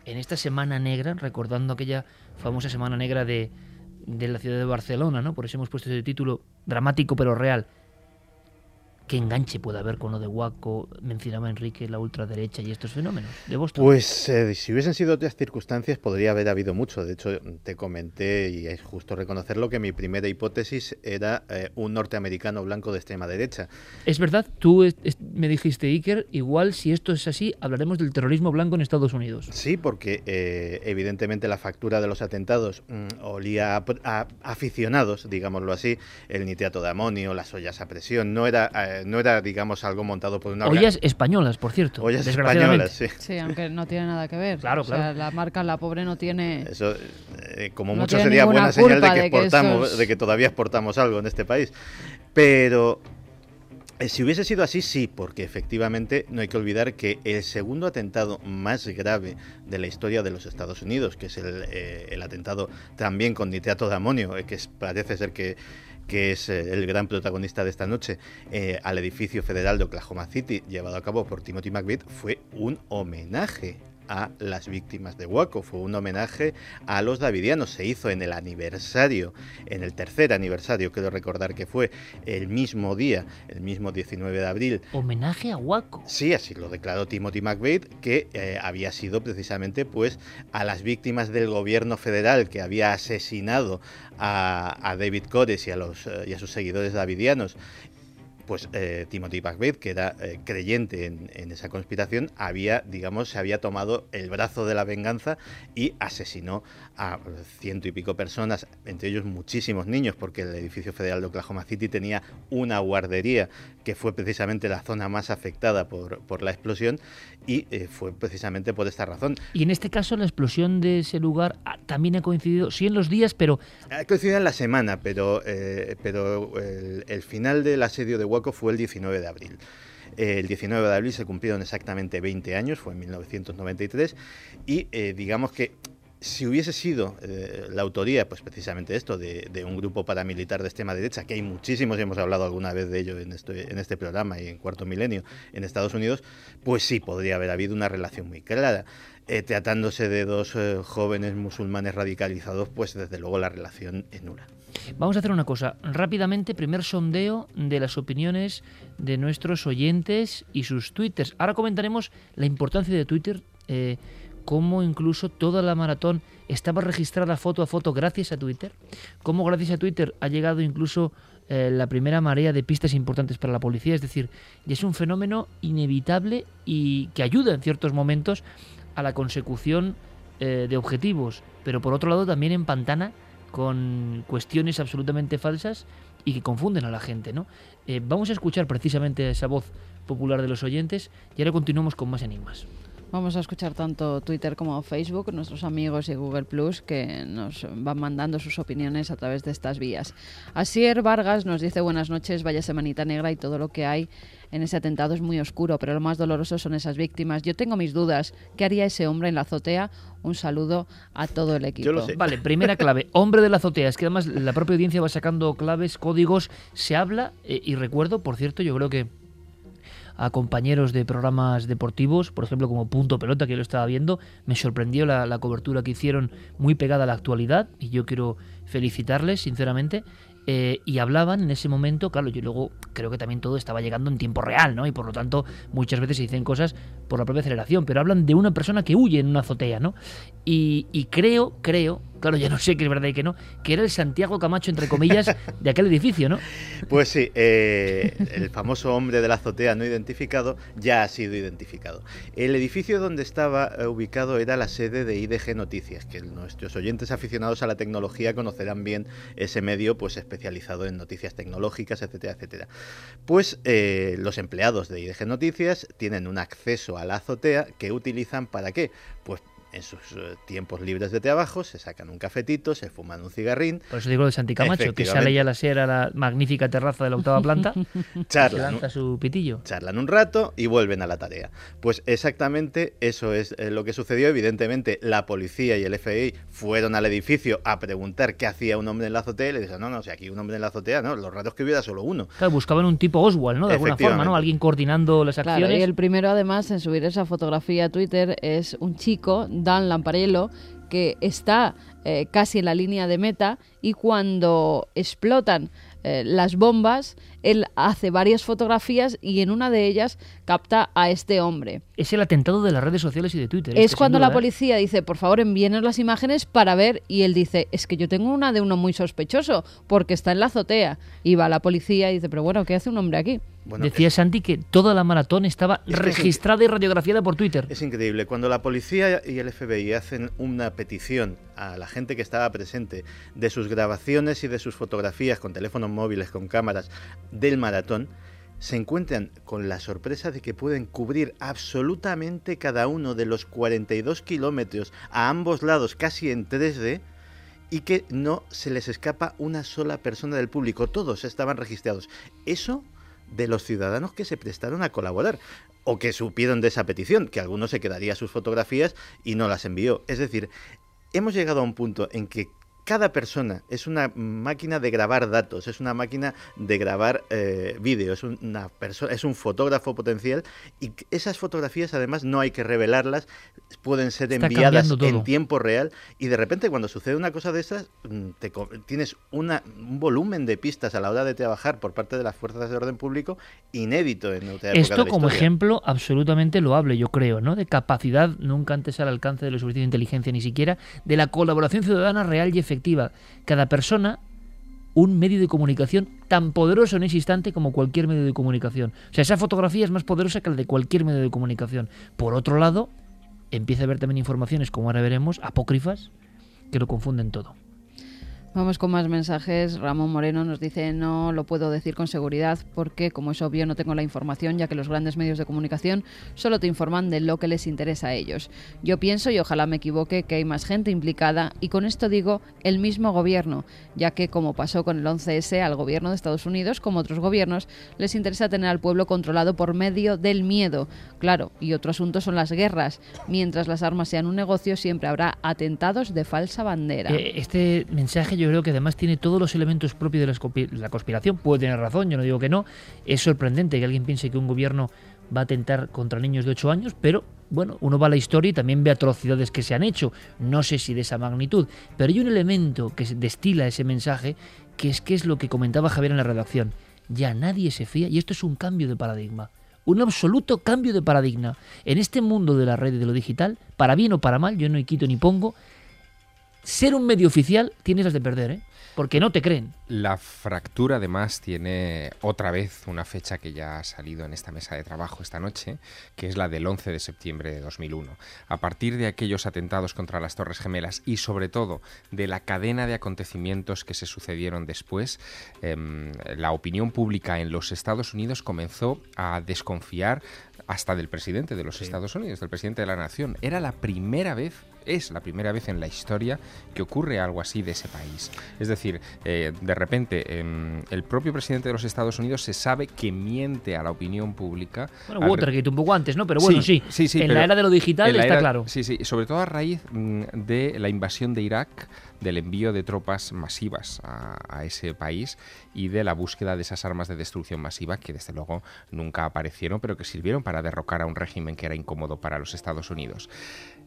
en esta semana negra, recordando aquella famosa semana negra de, de la ciudad de Barcelona, ¿no? Por eso hemos puesto ese título dramático pero real. ¿Qué enganche puede haber con lo de Waco? Mencionaba Enrique la ultraderecha y estos fenómenos de Boston. Pues eh, si hubiesen sido otras circunstancias podría haber habido mucho. De hecho, te comenté, y es justo reconocerlo, que mi primera hipótesis era eh, un norteamericano blanco de extrema derecha. Es verdad, tú es- es- me dijiste, Iker, igual si esto es así, hablaremos del terrorismo blanco en Estados Unidos. Sí, porque eh, evidentemente la factura de los atentados mm, olía a, a aficionados, digámoslo así, el nitrato de amonio, las ollas a presión, no era, no era digamos, algo montado por una... Ollas españolas, por cierto. Ollas españolas, sí. Sí, aunque no tiene nada que ver. Claro, o sea, claro. la marca La Pobre no tiene... Eso, eh, como No mucho sería buena señal de que, de que exportamos, esos- de que todavía exportamos algo en este país. Pero eh, si hubiese sido así, sí, porque efectivamente no hay que olvidar que el segundo atentado más grave de la historia de los Estados Unidos, que es el, eh, el atentado también con nitrato de amonio, eh, que es- parece ser que que es eh, el gran protagonista de esta noche, eh, al edificio federal de Oklahoma City, llevado a cabo por Timothy McVeigh, fue un homenaje a las víctimas de Waco, fue un homenaje a los davidianos, se hizo en el aniversario, en el tercer aniversario, quiero recordar que fue el mismo día, el mismo 19 de abril, Homenaje a Waco. Sí, así lo declaró Timothy McVeigh, que eh, había sido precisamente pues a las víctimas del gobierno federal que había asesinado a, a David Cores y a, los, eh, y a sus seguidores davidianos. Pues eh, Timothy McVeigh, que era eh, creyente en, en esa conspiración, había, digamos, se había tomado el brazo de la venganza y asesinó a ciento y pico personas, entre ellos muchísimos niños, porque el edificio federal de Oklahoma City tenía una guardería que fue precisamente la zona más afectada por, por la explosión y eh, fue precisamente por esta razón. Y en este caso la explosión de ese lugar ah, también ha coincidido, sí en los días, pero Ha coincidido en la semana, pero, eh, pero el, el final del asedio de Waco fue el 19 de abril. Eh, El 19 de abril se cumplieron exactamente 20 años, fue en 1993, y eh, digamos que si hubiese sido eh, la autoría, pues precisamente esto, de, de un grupo paramilitar de extrema derecha, que hay muchísimos y hemos hablado alguna vez de ello en este, en este programa y en Cuarto Milenio en Estados Unidos, pues sí podría haber habido una relación muy clara. Eh, tratándose de dos eh, jóvenes musulmanes radicalizados, pues desde luego la relación es nula. vamos a hacer una cosa. Rápidamente, primer sondeo de las opiniones de nuestros oyentes y sus twitters. Ahora comentaremos la importancia de Twitter, eh, cómo incluso toda la maratón estaba registrada foto a foto gracias a Twitter, cómo gracias a Twitter ha llegado incluso eh, la primera marea de pistas importantes para la policía, es decir, y es un fenómeno inevitable y que ayuda en ciertos momentos a la consecución eh, de objetivos, pero por otro lado también empantana con cuestiones absolutamente falsas y que confunden a la gente, ¿no? Eh, vamos a escuchar precisamente esa voz popular de los oyentes y ahora continuamos con más enigmas. Vamos a escuchar tanto Twitter como Facebook, nuestros amigos y Google Plus, que nos van mandando sus opiniones a través de estas vías. Asier Vargas nos dice buenas noches, vaya semanita negra y todo lo que hay en ese atentado es muy oscuro, pero lo más doloroso son esas víctimas. Yo tengo mis dudas. ¿Qué haría ese hombre en la azotea? Un saludo a todo el equipo. Yo lo sé. Vale, primera clave, hombre de la azotea. Es que además la propia audiencia va sacando claves, códigos, se habla eh, y recuerdo, por cierto, yo creo que a compañeros de programas deportivos, por ejemplo como Punto Pelota, que yo lo estaba viendo, me sorprendió la, la cobertura que hicieron muy pegada a la actualidad y yo quiero felicitarles sinceramente. Eh, y hablaban en ese momento, claro, yo luego creo que también todo estaba llegando en tiempo real, ¿no? Y por lo tanto muchas veces se dicen cosas por la propia aceleración, pero hablan de una persona que huye en una azotea, ¿no? Y, y creo, creo, claro, ya no sé que es verdad y que no, que era el Santiago Camacho, entre comillas, de aquel edificio, ¿no? *laughs* Pues sí, eh, el famoso hombre de la azotea no identificado ya ha sido identificado. El edificio donde estaba eh, ubicado era la sede de IDG Noticias, que nuestros oyentes aficionados a la tecnología conocerán bien ese medio pues especializado en noticias tecnológicas, etcétera, etcétera. Pues eh, los empleados de IDG Noticias tienen un acceso a la azotea que utilizan para qué? Pues en sus eh, tiempos libres de trabajo se sacan un cafetito, se fuman un cigarrín, Por eso digo de Santi Camacho, que sale ya a la sierra a la magnífica terraza de la octava planta, *laughs* charlan, lanza su pitillo. charlan un rato y vuelven a la tarea. Pues exactamente eso es eh, lo que sucedió. Evidentemente, la policía y el FBI fueron al edificio a preguntar qué hacía un hombre en la azotea y le dijeron, no, no, si aquí un hombre en la azotea, no, lo raro es que hubiera solo uno. Claro, buscaban un tipo Oswald, ¿no? De alguna forma, ¿no? Alguien coordinando las Claro, acciones. y el primero además en subir esa fotografía a Twitter es un chico, Dan Lamparello, que está eh, casi en la línea de meta y cuando explotan eh, las bombas, él hace varias fotografías y en una de ellas capta a este hombre. Es el atentado de las redes sociales y de Twitter. Es este, cuando la ¿eh? policía dice, por favor, envíenos las imágenes para ver. Y él dice, es que yo tengo una de uno muy sospechoso, porque está en la azotea. Y va la policía y dice, pero bueno, ¿qué hace un hombre aquí? Bueno, Decía es, Santi que toda la maratón estaba Es registrada y radiografiada por Twitter. es increíble. Cuando la policía y el FBI hacen una petición a la gente que estaba presente de sus grabaciones y de sus fotografías con teléfonos móviles, con cámaras del maratón, se encuentran con la sorpresa de que pueden cubrir absolutamente cada uno de los 42 kilómetros a ambos lados, casi en 3D, y que no se les escapa una sola persona del público. Todos estaban registrados. Eso de los ciudadanos que se prestaron a colaborar o que supieron de esa petición, que alguno se quedaría sus fotografías y no las envió. Es decir, hemos llegado a un punto en que cada persona es una máquina de grabar datos, es una máquina de grabar eh, vídeo, es una persona, es un fotógrafo potencial y esas fotografías además no hay que revelarlas, pueden ser Está enviadas en tiempo real y de repente cuando sucede una cosa de esas mm, te tienes una, un volumen de pistas a la hora de trabajar por parte de las fuerzas de orde público inédito en época de Esto la como historia. ejemplo absolutamente loable, yo creo, ¿no? De capacidad nunca antes al alcance de los servicios de inteligencia ni siquiera, de la colaboración ciudadana real y efectiva. Cada persona un medio de comunicación tan poderoso en ese instante como cualquier medio de comunicación. O sea, esa fotografía es más poderosa que la de cualquier medio de comunicación. Por otro lado, empieza a haber también informaciones, como ahora veremos, apócrifas, que lo confunden todo. Vamos con más mensajes. Ramón Moreno nos dice, no lo puedo decir con seguridad porque, como es obvio, no tengo la información, ya que los grandes medios de comunicación solo te informan de lo que les interesa a ellos. Yo pienso, y ojalá me equivoque, que hay más gente implicada, y con esto digo el mismo gobierno, ya que, como pasó con el 11S al gobierno de Estados Unidos, como otros gobiernos, les interesa tener al pueblo controlado por medio del miedo. Claro, y otro asunto son las guerras. Mientras las armas sean un negocio, siempre habrá atentados de falsa bandera. Eh, Este mensaje creo que además tiene todos los elementos propios de la conspiración. Puede tener razón, yo no digo que no. Es sorprendente que alguien piense que un gobierno va a atentar contra niños de 8 años, pero bueno, uno va a la historia y también ve atrocidades que se han hecho. No sé si de esa magnitud, pero hay un elemento que destila ese mensaje, que es que es lo que comentaba Javier en la redacción. Ya nadie se fía y esto es un cambio de paradigma. Un absoluto cambio de paradigma. En este mundo de la red y de lo digital, para bien o para mal, yo no quito ni pongo, ser un medio oficial tienes las de perder, ¿eh? Porque no te creen. La fractura además tiene otra vez una fecha que ya ha salido en esta mesa de trabajo esta noche, que es la del 11 de septiembre de 2001. A partir de aquellos atentados contra las Torres Gemelas y sobre todo de la cadena de acontecimientos que se sucedieron después, em, la opinión pública en los Estados Unidos comenzó a desconfiar hasta del presidente de los Estados Unidos, del presidente de la nación. Era la primera vez, es la primera vez en la historia que ocurre algo así de ese país. Es decir, eh, de repente em, el propio presidente de los Estados Unidos se sabe que miente a la opinión pública. Bueno, Watergate un poco antes, ¿no? Pero bueno, sí. sí, sí, en la era de lo digital está era- claro. Sí, sí, sobre todo a raíz mm, de la invasión de Irak, del envío de tropas masivas a, a ese país y de la búsqueda de esas armas de destrucción masiva que desde luego nunca aparecieron, pero que sirvieron para derrocar a un régimen que era incómodo para los Estados Unidos.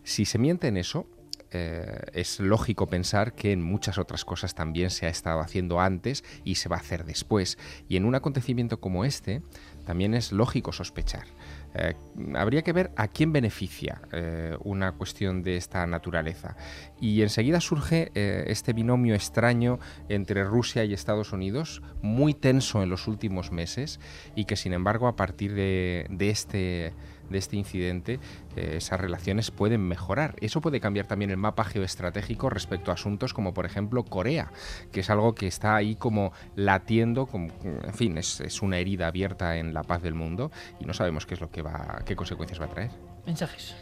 Si se miente en eso, eh, es lógico pensar que en muchas otras cosas también se ha estado haciendo antes y se va a hacer después. Y en un acontecimiento como este, también es lógico sospechar. Eh, habría que ver a quién beneficia eh, una cuestión de esta naturaleza. Y enseguida surge este binomio extraño entre Rusia y Estados Unidos, muy tenso en los últimos meses, y que sin embargo a partir de este de este incidente, eh, esas relaciones pueden mejorar. Eso puede cambiar también el mapa geoestratégico respecto a asuntos como, por ejemplo, Corea, que es algo que está ahí como latiendo, como, en fin, es, es una herida abierta en la paz del mundo y no sabemos qué es lo que va, qué consecuencias va a traer. Mensajes.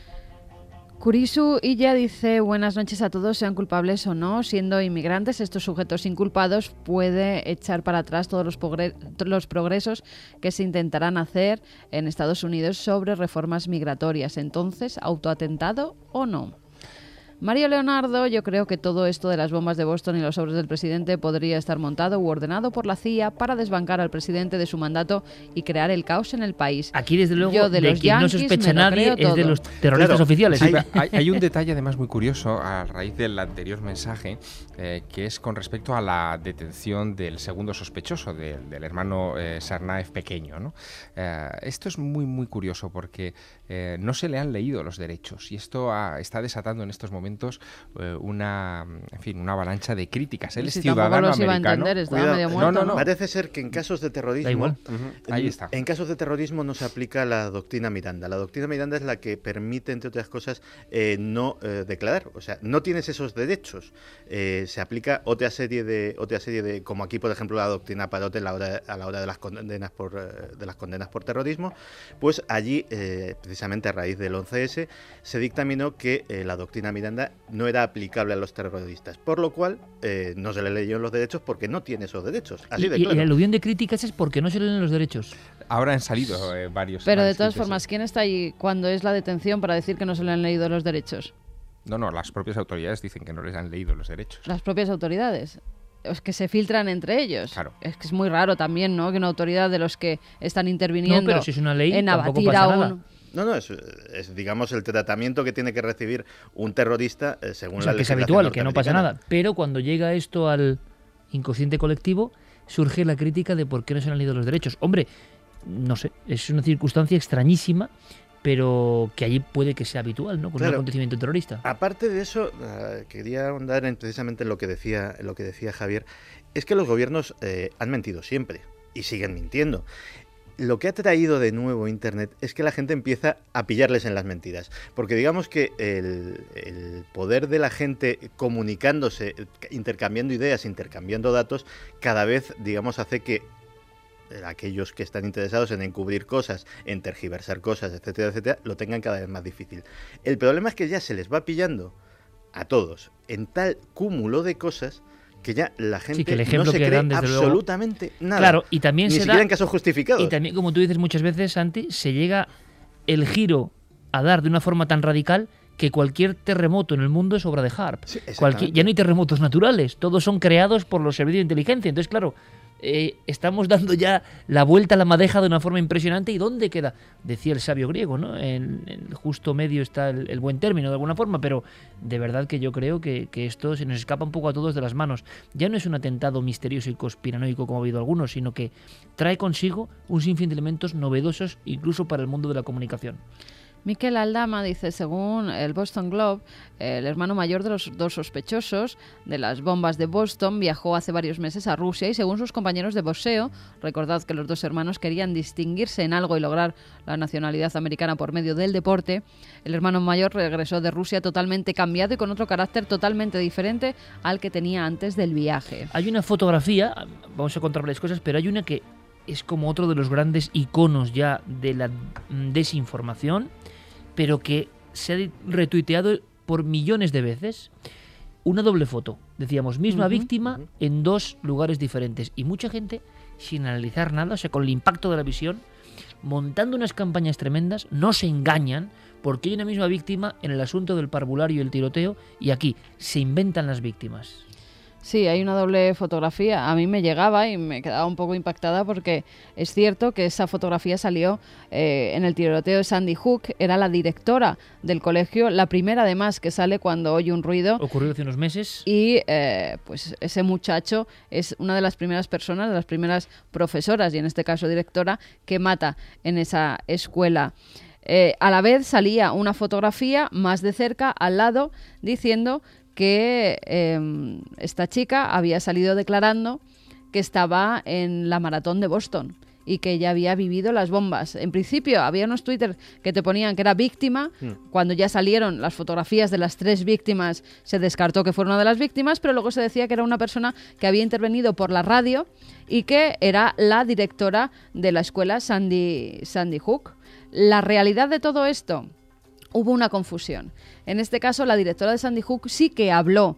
Kurisu Illa dice buenas noches a todos, sean culpables o no, siendo inmigrantes, estos sujetos inculpados puede echar para atrás todos los, los progresos que se intentarán hacer en Estados Unidos sobre reformas migratorias. Entonces, ¿autoatentado o no? Mario Leonardo, yo creo que todo esto de las bombas de Boston y los sobres del presidente podría estar montado u ordenado por la CIA para desbancar al presidente de su mandato y crear el caos en el país. Aquí, desde luego, Yo de de, los quien no sospecha nadie es de los terroristas Claro, oficiales. Hay, hay un detalle además muy curioso a raíz del anterior mensaje, eh, que es con respecto a la detención del segundo sospechoso, del, del hermano eh, Sarnaev pequeño. ¿no? Eh, esto es muy, muy curioso porque eh, no se le han leído los derechos y esto ha- está desatando en estos momentos eh, una, en fin, una avalancha de críticas. Él es Si ciudadano los iba a americano. entender, estaba Cuidado. medio No, muerto. no, no. Parece ser que en casos de terrorismo. Da igual. Ahí está. En casos de terrorismo no se aplica la doctrina Miranda. La doctrina Miranda es la que permite, entre otras cosas, eh, no eh, declarar. O sea, no tienes esos derechos. Eh, se aplica otra serie de, otra serie de, como aquí, por ejemplo, la doctrina Parote a la hora, a la hora de las condenas por de las condenas por terrorismo. Pues allí, eh, precisamente a raíz del 11S, se dictaminó que eh, la doctrina Miranda no era aplicable a los terroristas. Por lo cual, eh, no se le leyeron los derechos porque no tiene esos derechos. Así y, de y claro. el aluvión de críticas es porque no se leen los derechos. Ahora han salido eh, varios. Pero de todas formas, ¿quién está ahí cuando es la detención para decir que no se le han leído los derechos? No, no, las propias autoridades dicen que no les han leído los derechos. Las propias autoridades. Es que se filtran entre ellos. Claro. Es que es muy raro también, ¿no? Que una autoridad de los que están interviniendo No, pero si es una ley, en abatir pasa a un... No, no, es, es, digamos el tratamiento que tiene que recibir un terrorista eh, según O sea, la que es habitual, que no pasa nada. Pero cuando llega esto al inconsciente colectivo, surge la crítica de por qué no se han leído los derechos. Hombre, no sé, es una circunstancia extrañísima, pero que allí puede que sea habitual, ¿no? Con un acontecimiento terrorista. Aparte de eso, eh, quería ahondar en precisamente en lo que decía, en lo que decía Javier, es que los gobiernos eh, han mentido siempre y siguen mintiendo. Lo que ha traído de nuevo Internet es que la gente empieza a pillarles en las mentiras. Porque digamos que el, poder de la gente comunicándose, intercambiando ideas, intercambiando datos, cada vez, digamos, hace que aquellos que están interesados en encubrir cosas, en tergiversar cosas, etcétera, etcétera, lo tengan cada vez más difícil. El problema es que ya se les va pillando a todos en tal cúmulo de cosas que ya la gente que el no se que cree dan, desde luego- absolutamente nada. Claro, y también Ni se siquiera da- en casos justificados. Y también, como tú dices muchas veces, Santi, se llega el giro a dar de una forma tan radical que cualquier terremoto en el mundo es obra de Harp. Sí, ya no hay terremotos naturales, todos son creados por los servicios de inteligencia. Entonces, claro, eh, estamos dando ya la vuelta a la madeja de una forma impresionante. ¿Y dónde queda? Decía el sabio griego, ¿no? En, el justo medio está el, el buen término, de alguna forma, pero de verdad que yo creo que, que esto se nos escapa un poco a todos de las manos. Ya no es un atentado misterioso y conspiranoico como ha habido algunos, sino que trae consigo un sinfín de elementos novedosos incluso para el mundo de la comunicación. Miquel Aldama dice, según el Boston Globe, el hermano mayor de los dos sospechosos de las bombas de Boston viajó hace varios meses a Rusia y según sus compañeros de boxeo, recordad que los dos hermanos querían distinguirse en algo y lograr la nacionalidad americana por medio del deporte, el hermano mayor regresó de Rusia totalmente cambiado y con otro carácter totalmente diferente al que tenía antes del viaje. Hay una fotografía, vamos a contar varias cosas, pero hay una que es como otro de los grandes iconos ya de la desinformación, pero que se ha retuiteado por millones de veces. Una doble foto, decíamos, misma víctima en dos lugares diferentes. Y mucha gente, sin analizar nada, o sea, con el impacto de la visión, montando unas campañas tremendas, no se engañan, porque hay una misma víctima en el asunto del parvulario y el tiroteo, y aquí se inventan las víctimas. Sí, hay una doble fotografía. A mí me llegaba y me quedaba un poco impactada porque es cierto que esa fotografía salió eh, en el tiroteo de Sandy Hook. Era la directora del colegio, la primera además que sale cuando oye un ruido. Ocurrió hace unos meses. Y eh, pues ese muchacho es una de las primeras personas, de las primeras profesoras y en este caso directora que mata en esa escuela. Eh, a la vez salía una fotografía más de cerca al lado diciendo que eh, esta chica había salido declarando que estaba en la maratón de Boston y que ya había vivido las bombas. En principio había unos Twitter que te ponían que era víctima. Cuando ya salieron las fotografías de las tres víctimas, se descartó que fuera una de las víctimas, pero luego se decía que era una persona que había intervenido por la radio y que era la directora de la escuela Sandy, Sandy Hook. La realidad de todo esto, hubo una confusión. En este caso, la directora de Sandy Hook sí que habló,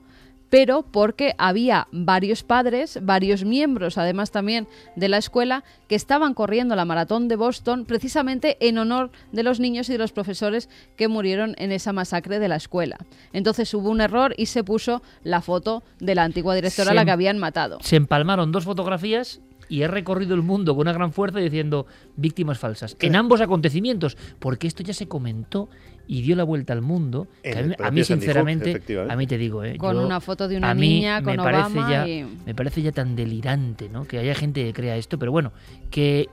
pero porque había varios padres, varios miembros, además también de la escuela, que estaban corriendo la maratón de Boston precisamente en honor de los niños y de los profesores que murieron en esa masacre de la escuela. Entonces hubo un error y se puso la foto de la antigua directora a la que habían matado. Se empalmaron dos fotografías y he recorrido el mundo con una gran fuerza diciendo víctimas falsas. En ambos acontecimientos, porque esto ya se comentó y dio la vuelta al mundo. que a mí, a propio mí, Sandy Hook, sinceramente, a mí te digo, ¿eh? Con yo- una foto de una a mí niña con me parece Obama ya, y- me parece ya tan delirante, ¿no? Que haya gente que crea esto, pero bueno, que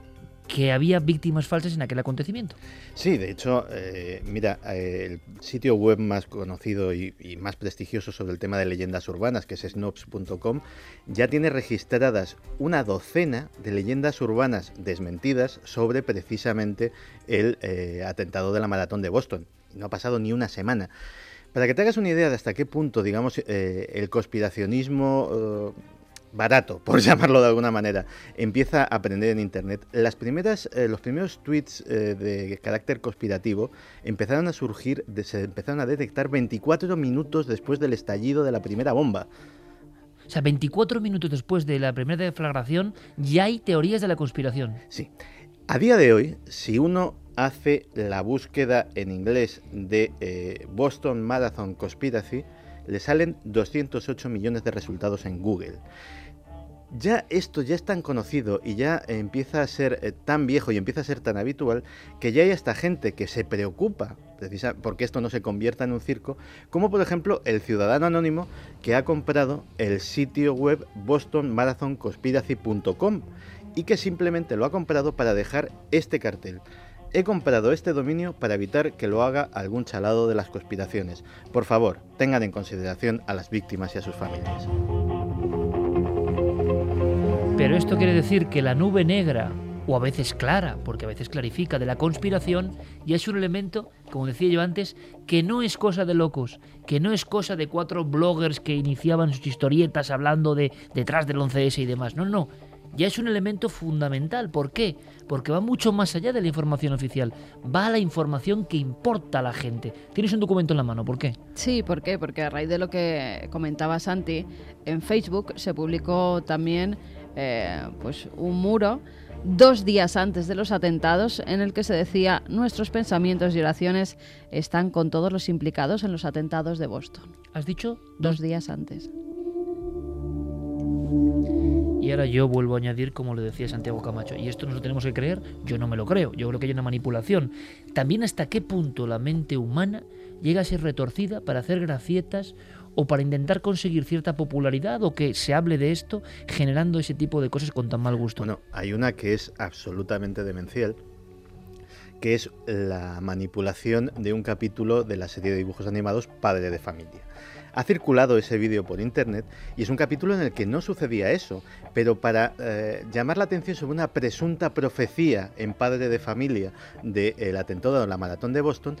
que había víctimas falsas en aquel acontecimiento. Sí, de hecho, eh, mira, eh, el sitio web más conocido y, más prestigioso sobre el tema de leyendas urbanas, que es snopes.com, ya tiene registradas una docena de leyendas urbanas desmentidas sobre precisamente el eh, atentado de la maratón de Boston. No ha pasado ni una semana. Para que te hagas una idea de hasta qué punto, digamos, el conspiracionismo barato, por *laughs* llamarlo de alguna manera, empieza a aprender en Internet, las primeras, eh, los primeros tweets eh, de carácter conspirativo empezaron a surgir, se empezaron a detectar 24 minutos después del estallido de la primera bomba. O sea, 24 minutos después de la primera deflagración ya hay teorías de la conspiración. Sí. A día de hoy, si uno hace la búsqueda en inglés de eh, Boston Marathon Conspiracy, le salen 208 millones de resultados en Google. Ya esto ya es tan conocido y ya empieza a ser eh, tan viejo y empieza a ser tan habitual que ya hay hasta gente que se preocupa precisa porque esto no se convierta en un circo, como por ejemplo el ciudadano anónimo que ha comprado el sitio web bostonmarathonconspiracy.com y que simplemente lo ha comprado para dejar este cartel. He comprado este dominio para evitar que lo haga algún chalado de las conspiraciones. Por favor, tengan en consideración a las víctimas y a sus familias. Pero esto quiere decir que la nube negra, o a veces clara, porque a veces clarifica, de la conspiración, ya es un elemento, como decía yo antes, que no es cosa de locos, que no es cosa de cuatro bloggers que iniciaban sus historietas hablando de detrás del 11S y demás. No, no. Ya es un elemento fundamental. ¿Por qué? Porque va mucho más allá de la información oficial. Va a la información que importa a la gente. Tienes un documento en la mano. ¿Por qué? Sí, ¿por qué? Porque a raíz de lo que comentaba Santi, en Facebook se publicó también eh, pues un muro dos días antes de los atentados en el que se decía nuestros pensamientos y oraciones están con todos los implicados en los atentados de Boston. ¿Has dicho? Dos días antes. Y ahora yo vuelvo a añadir, como le decía Santiago Camacho, y esto nos lo tenemos que creer, yo no me lo creo, yo creo que hay una manipulación. También hasta qué punto la mente humana llega a ser retorcida para hacer gracietas o para intentar conseguir cierta popularidad o que se hable de esto generando ese tipo de cosas con tan mal gusto. Bueno, hay una que es absolutamente demencial, que es la manipulación de un capítulo de la serie de dibujos animados Padre de Familia. Ha circulado ese vídeo por internet y es un capítulo en el que no sucedía eso, pero para eh, llamar la atención sobre una presunta profecía en Padre de Familia del atentado de la maratón de Boston,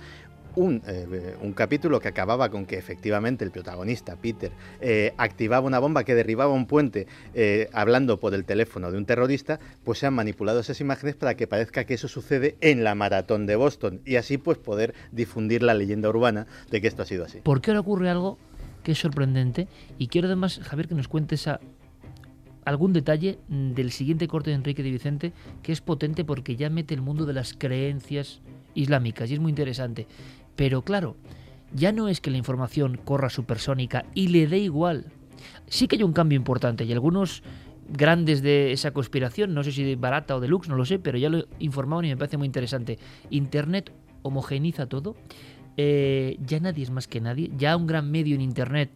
un, eh, un capítulo que acababa con que efectivamente el protagonista, Peter, eh, activaba una bomba que derribaba un puente eh, hablando por el teléfono de un terrorista, pues se han manipulado esas imágenes para que parezca que eso sucede en la maratón de Boston y así pues poder difundir la leyenda urbana de que esto ha sido así. ¿Por qué ahora ocurre algo que es sorprendente? Y quiero además, Javier, que nos cuentes algún detalle del siguiente corte de Enrique de Vicente que es potente porque ya mete el mundo de las creencias islámicas y es muy interesante. Pero claro, ya no es que la información corra supersónica y le dé igual. Sí que hay un cambio importante y algunos grandes de esa conspiración, no sé si de barata o de lux, no lo sé, pero ya lo informaban y me parece muy interesante. Internet homogeniza todo, eh, ya nadie es más que nadie, ya un gran medio en Internet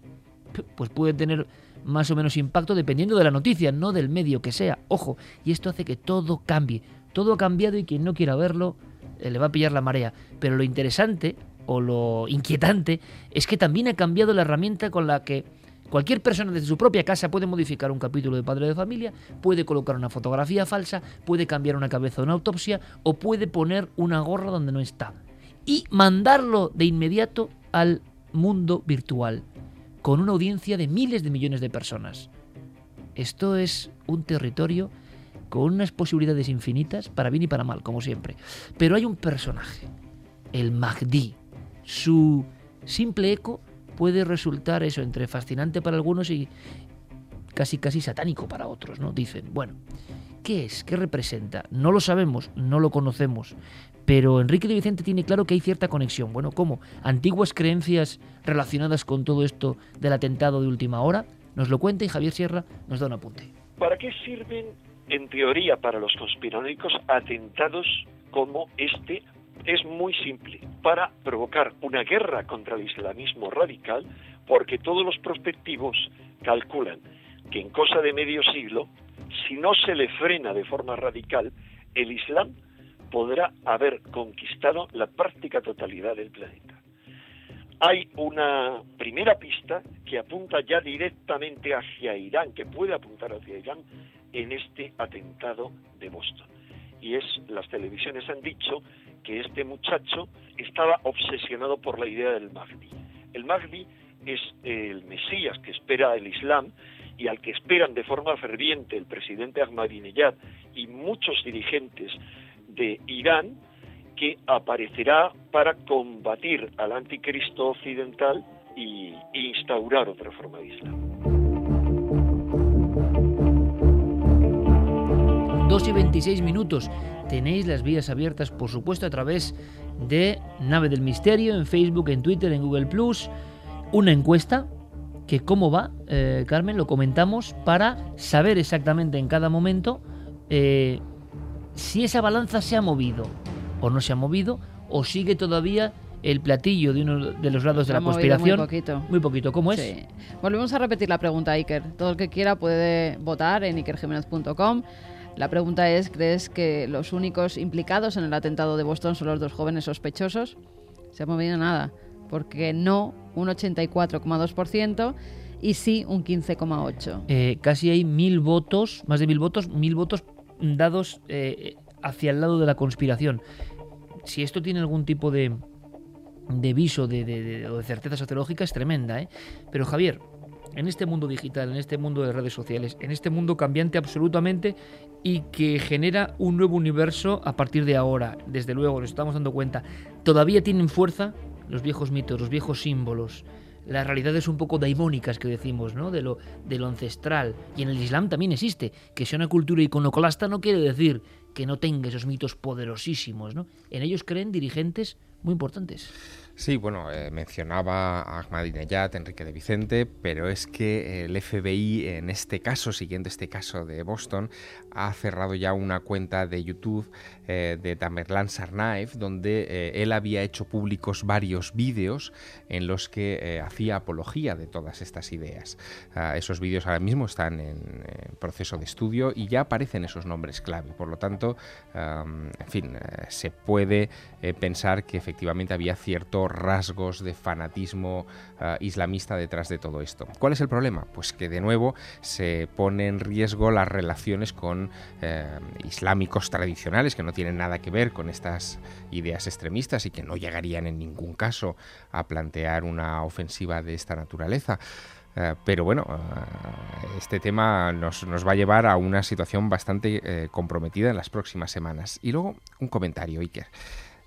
pues puede tener más o menos impacto dependiendo de la noticia, no del medio que sea. Ojo, y esto hace que todo cambie. Todo ha cambiado y quien no quiera verlo le va a pillar la marea. Pero lo interesante o lo inquietante es que también ha cambiado la herramienta con la que cualquier persona desde su propia casa puede modificar un capítulo de Padre de Familia, puede colocar una fotografía falsa, puede cambiar una cabeza de una autopsia o puede poner una gorra donde no está. Y mandarlo de inmediato al mundo virtual con una audiencia de miles de millones de personas. Esto es un territorio con unas posibilidades infinitas, para bien y para mal, como siempre. Pero hay un personaje, el Mahdi. Su simple eco puede resultar eso, entre fascinante para algunos y casi casi satánico para otros, ¿no? Dicen, bueno, ¿qué es? ¿Qué representa? No lo sabemos, no lo conocemos, pero Enrique de Vicente tiene claro que hay cierta conexión. Bueno, ¿cómo? Antiguas creencias relacionadas con todo esto del atentado de última hora. Nos lo cuenta y Javier Sierra nos da un apunte. ¿Para qué sirven, en teoría, para los conspiranoicos atentados como este? Es muy simple, para provocar una guerra contra el islamismo radical, porque todos los prospectivos calculan que en cosa de medio siglo, si no se le frena de forma radical, el Islam podrá haber conquistado la práctica totalidad del planeta. Hay una primera pista que apunta ya directamente hacia Irán, que puede apuntar hacia Irán en este atentado de Boston. Y es, las televisiones han dicho que este muchacho estaba obsesionado por la idea del Mahdi. El Mahdi es el Mesías que espera el Islam y al que esperan de forma ferviente el presidente Ahmadinejad y muchos dirigentes de Irán que aparecerá para combatir al anticristo occidental y, instaurar otra forma de Islam. 2 y 26 minutos. Tenéis las vías abiertas, por supuesto, a través de Nave del Misterio, en Facebook, en Twitter, en Google Plus. Una encuesta que, ¿cómo va, eh, Carmen? Lo comentamos para saber exactamente en cada momento eh, si esa balanza se ha movido o no se ha movido o sigue todavía el platillo de uno de los lados de la conspiración. Muy poquito. Muy poquito. ¿Cómo es? Sí. Volvemos a repetir la pregunta, Iker. Todo el que quiera puede votar en ikerjiménez.com. La pregunta es, ¿crees que los únicos implicados en el atentado de Boston son los dos jóvenes sospechosos? Se ha movido nada, porque no un 84,2% y sí un 15,8%. Eh, casi hay mil votos, más de mil votos, mil votos dados eh, hacia el lado de la conspiración. Si esto tiene algún tipo de, de viso de, de, de certeza sociológica es tremenda. ¿eh? Pero Javier, en este mundo digital, en este mundo de redes sociales, en este mundo cambiante absolutamente y que genera un nuevo universo a partir de ahora, desde luego, nos estamos dando cuenta, todavía tienen fuerza los viejos mitos, los viejos símbolos, las realidades un poco daimónicas que decimos, ¿no? De lo, de lo ancestral. Y en el Islam también existe. Que sea una cultura iconoclasta no quiere decir que no tenga esos mitos poderosísimos, ¿no? En ellos creen dirigentes muy importantes. Sí, bueno, eh, mencionaba a Ahmadinejad, Enrique de Vicente, pero es que el FBI en este caso, siguiendo este caso de Boston, ha cerrado ya una cuenta de YouTube eh, de Tamerlan Sarnaev, donde eh, él había hecho públicos varios vídeos en los que eh, hacía apología de todas estas ideas. Uh, esos vídeos ahora mismo están en, proceso de estudio y ya aparecen esos nombres clave. Por lo tanto, en fin, se puede pensar que efectivamente había cierto claro rasgos de fanatismo eh, islamista detrás de todo esto. ¿Cuál es el problema? Pues que de nuevo se pone en riesgo las relaciones con eh, islámicos tradicionales que no tienen nada que ver con estas ideas extremistas y que no llegarían en ningún caso a plantear una ofensiva de esta naturaleza. Eh, pero bueno, eh, este tema nos, va a llevar a una situación bastante comprometida en las próximas semanas. Y luego un comentario, Iker.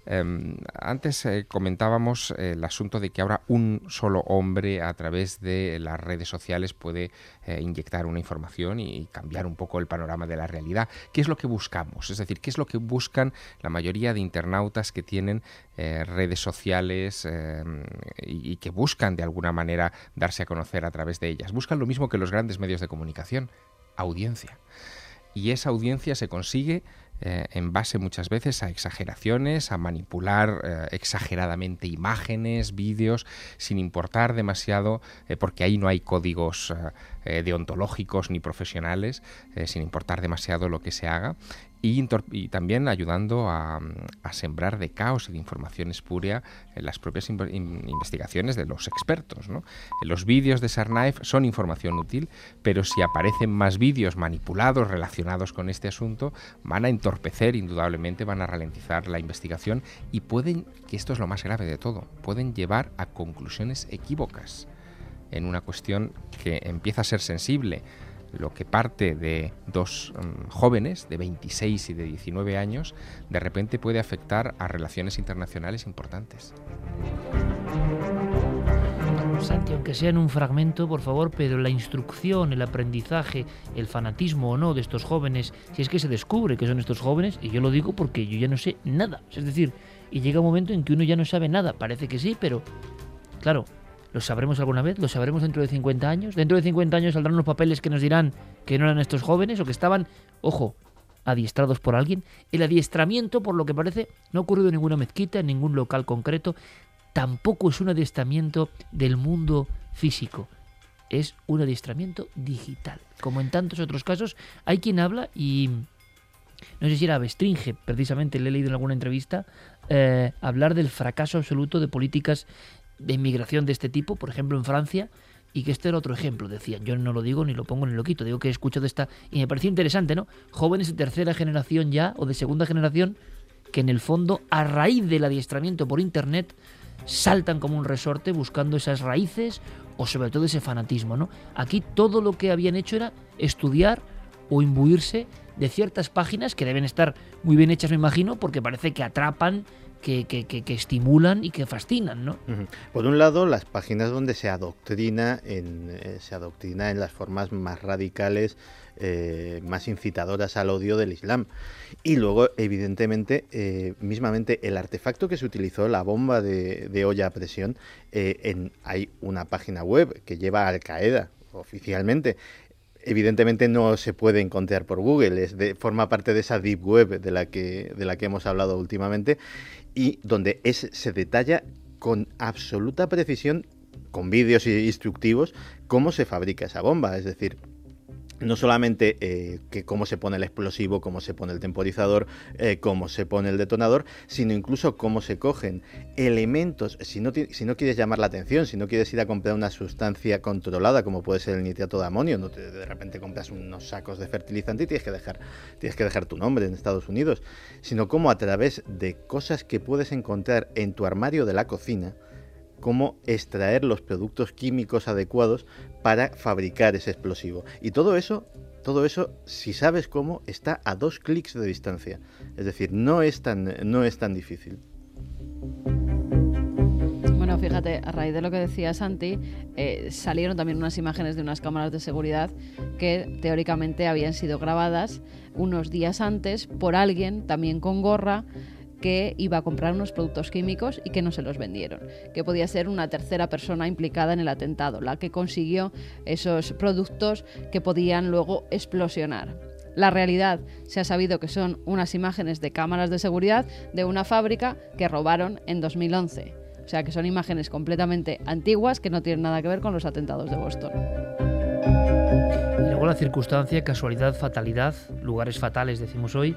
Em, antes eh, comentábamos eh, el asunto de que ahora un solo hombre a través de las redes sociales puede eh, inyectar una información y, cambiar un poco el panorama de la realidad. ¿Qué es lo que buscamos? Es decir, ¿qué es lo que buscan la mayoría de internautas que tienen redes sociales em, y, y que buscan de alguna manera darse a conocer a través de ellas? Buscan lo mismo que los grandes medios de comunicación, audiencia. Y esa audiencia se consigue eh, en base muchas veces a exageraciones, a manipular eh, exageradamente imágenes, vídeos, sin importar demasiado, eh, porque ahí no hay códigos deontológicos ni profesionales, sin importar demasiado lo que se haga, y, también ayudando a, sembrar de caos y de información espuria en las propias investigaciones de los expertos. Los vídeos de Sarnaev son información útil, pero si aparecen más vídeos manipulados relacionados con este asunto, van a entorpecer, indudablemente, van a ralentizar la investigación y pueden, que esto es lo más grave de todo, pueden llevar a conclusiones equívocas en una cuestión que empieza a ser sensible lo que parte de dos mm, jóvenes de 26 y de 19 años, de repente puede afectar a relaciones internacionales importantes. Santi, aunque sea en un fragmento, por favor, pero la instrucción, el aprendizaje, el fanatismo o no de estos jóvenes, si es que se descubre que son estos jóvenes, y yo lo digo porque yo ya no sé nada, es decir, y llega un momento en que uno ya no sabe nada, parece que sí, pero claro, ¿Lo sabremos alguna vez? ¿Lo sabremos dentro de 50 años? ¿Dentro de 50 años saldrán unos papeles que nos dirán que no eran estos jóvenes o que estaban, ojo, adiestrados por alguien? El adiestramiento, por lo que parece, no ha ocurrido en ninguna mezquita, en ningún local concreto. Tampoco es un adiestramiento del mundo físico. Es un adiestramiento digital. Como en tantos otros casos, hay quien habla y no sé si era Bestringe, precisamente le he leído en alguna entrevista, eh, hablar del fracaso absoluto de políticas de inmigración de este tipo, por ejemplo en Francia, y que este era otro ejemplo, decían. Yo no lo digo ni lo pongo ni lo quito, digo que he escuchado esta y me pareció interesante, ¿no? Jóvenes de tercera generación ya o de segunda generación que en el fondo a raíz del adiestramiento por internet saltan como un resorte buscando esas raíces o sobre todo ese fanatismo, ¿no? Aquí todo lo que habían hecho era estudiar o imbuirse de ciertas páginas que deben estar muy bien hechas, me imagino, porque parece que atrapan que, que, estimulan y que fascinan, ¿no? Por un lado, las páginas donde se adoctrina en, eh, se adoctrina en las formas más radicales, eh, más incitadoras al odio del Islam. Y luego, evidentemente, eh, mismamente el artefacto que se utilizó, la bomba de, olla a presión, en, hay una página web que lleva a Al Qaeda oficialmente evidentemente no se puede encontrar por Google, es de, forma parte de esa deep web de la que, de la que hemos hablado últimamente y donde es, se detalla con absoluta precisión, con vídeos instructivos, cómo se fabrica esa bomba. Es decir, no solamente eh, que cómo se pone el explosivo, cómo se pone el temporizador, eh, cómo se pone el detonador, sino incluso cómo se cogen elementos, si no, si no quieres llamar la atención, si no quieres ir a comprar una sustancia controlada como puede ser el nitrato de amonio, no de repente compras unos sacos de fertilizante y tienes que, dejar, tienes que dejar tu nombre en Estados Unidos, sino cómo a través de cosas que puedes encontrar en tu armario de la cocina, cómo extraer los productos químicos adecuados para fabricar ese explosivo. Y todo eso, todo eso, si sabes cómo, está a dos clics de distancia. Es decir, no es tan, no es tan difícil. Bueno, fíjate, a raíz de lo que decía Santi, eh, salieron también unas imágenes de unas cámaras de seguridad que teóricamente habían sido grabadas unos días antes por alguien, también con gorra, que iba a comprar unos productos químicos y que no se los vendieron, que podía ser una tercera persona implicada en el atentado, la que consiguió esos productos que podían luego explosionar. La realidad se ha sabido que son unas imágenes de cámaras de seguridad de una fábrica que robaron en 2011. O sea que son imágenes completamente antiguas que no tienen nada que ver con los atentados de Boston. Y luego la circunstancia, casualidad, fatalidad, lugares fatales, decimos hoy,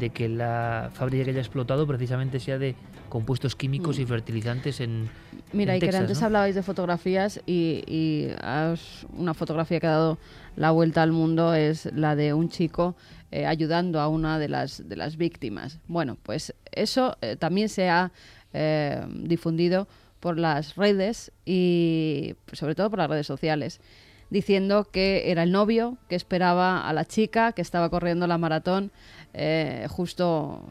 de que la fábrica que haya explotado precisamente sea de compuestos químicos y fertilizantes en. Mira, en y que antes ¿no? hablabais de fotografías y, y has- una fotografía que ha dado la vuelta al mundo es la de un chico eh, ayudando a una de las, de las víctimas. Bueno, pues eso eh, también se ha eh, difundido por las redes y sobre todo por las redes sociales diciendo que era el novio que esperaba a la chica que estaba corriendo la maratón eh, justo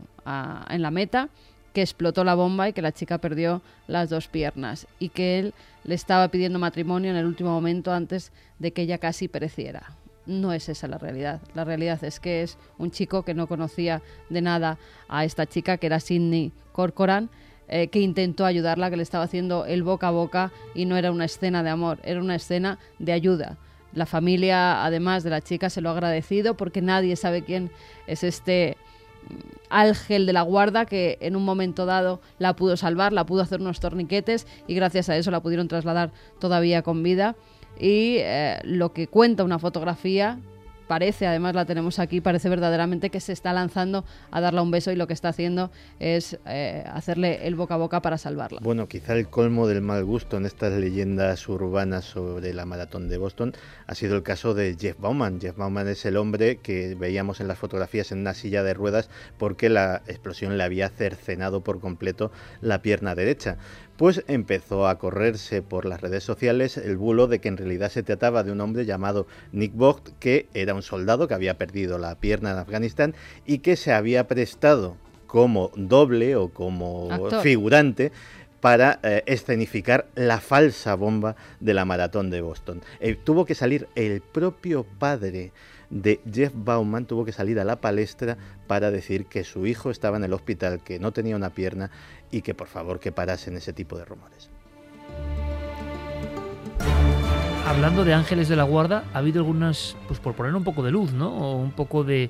en la meta que explotó la bomba y que la chica perdió las dos piernas y que él le estaba pidiendo matrimonio en el último momento antes de que ella casi pereciera. No es esa la realidad. La realidad es que es un chico que no conocía de nada a esta chica, que era Sidney Corcoran, eh, que intentó ayudarla, que le estaba haciendo el boca a boca y no era una escena de amor, era una escena de ayuda. La familia, además de la chica, se lo ha agradecido porque nadie sabe quién es este Ángel de la Guarda que en un momento dado la pudo salvar, la pudo hacer unos torniquetes y gracias a eso la pudieron trasladar todavía con vida. Y eh, lo que cuenta una fotografía parece, además la tenemos aquí, parece verdaderamente que se está lanzando a darle un beso y lo que está haciendo es eh, hacerle el boca a boca para salvarla. Bueno, quizá el colmo del mal gusto en estas leyendas urbanas sobre la maratón de Boston ha sido el caso de Jeff Bauman. Jeff Bauman es el hombre que veíamos en las fotografías en una silla de ruedas porque la explosión le había cercenado por completo la pierna derecha. Pues empezó a correrse por las redes sociales el bulo de que en realidad se trataba de un hombre llamado Nick Vogt, que era un soldado que había perdido la pierna en Afganistán y que se había prestado como doble o como Actor. figurante para eh, escenificar la falsa bomba de la maratón de Boston. Eh, tuvo que salir el propio padre de Jeff Bauman, tuvo que salir a la palestra para decir que su hijo estaba en el hospital, que no tenía una pierna y que por favor que parasen ese tipo de rumores. Hablando de ángeles de la guarda, ha habido algunas, pues por poner un poco de luz, ¿no? O un poco de,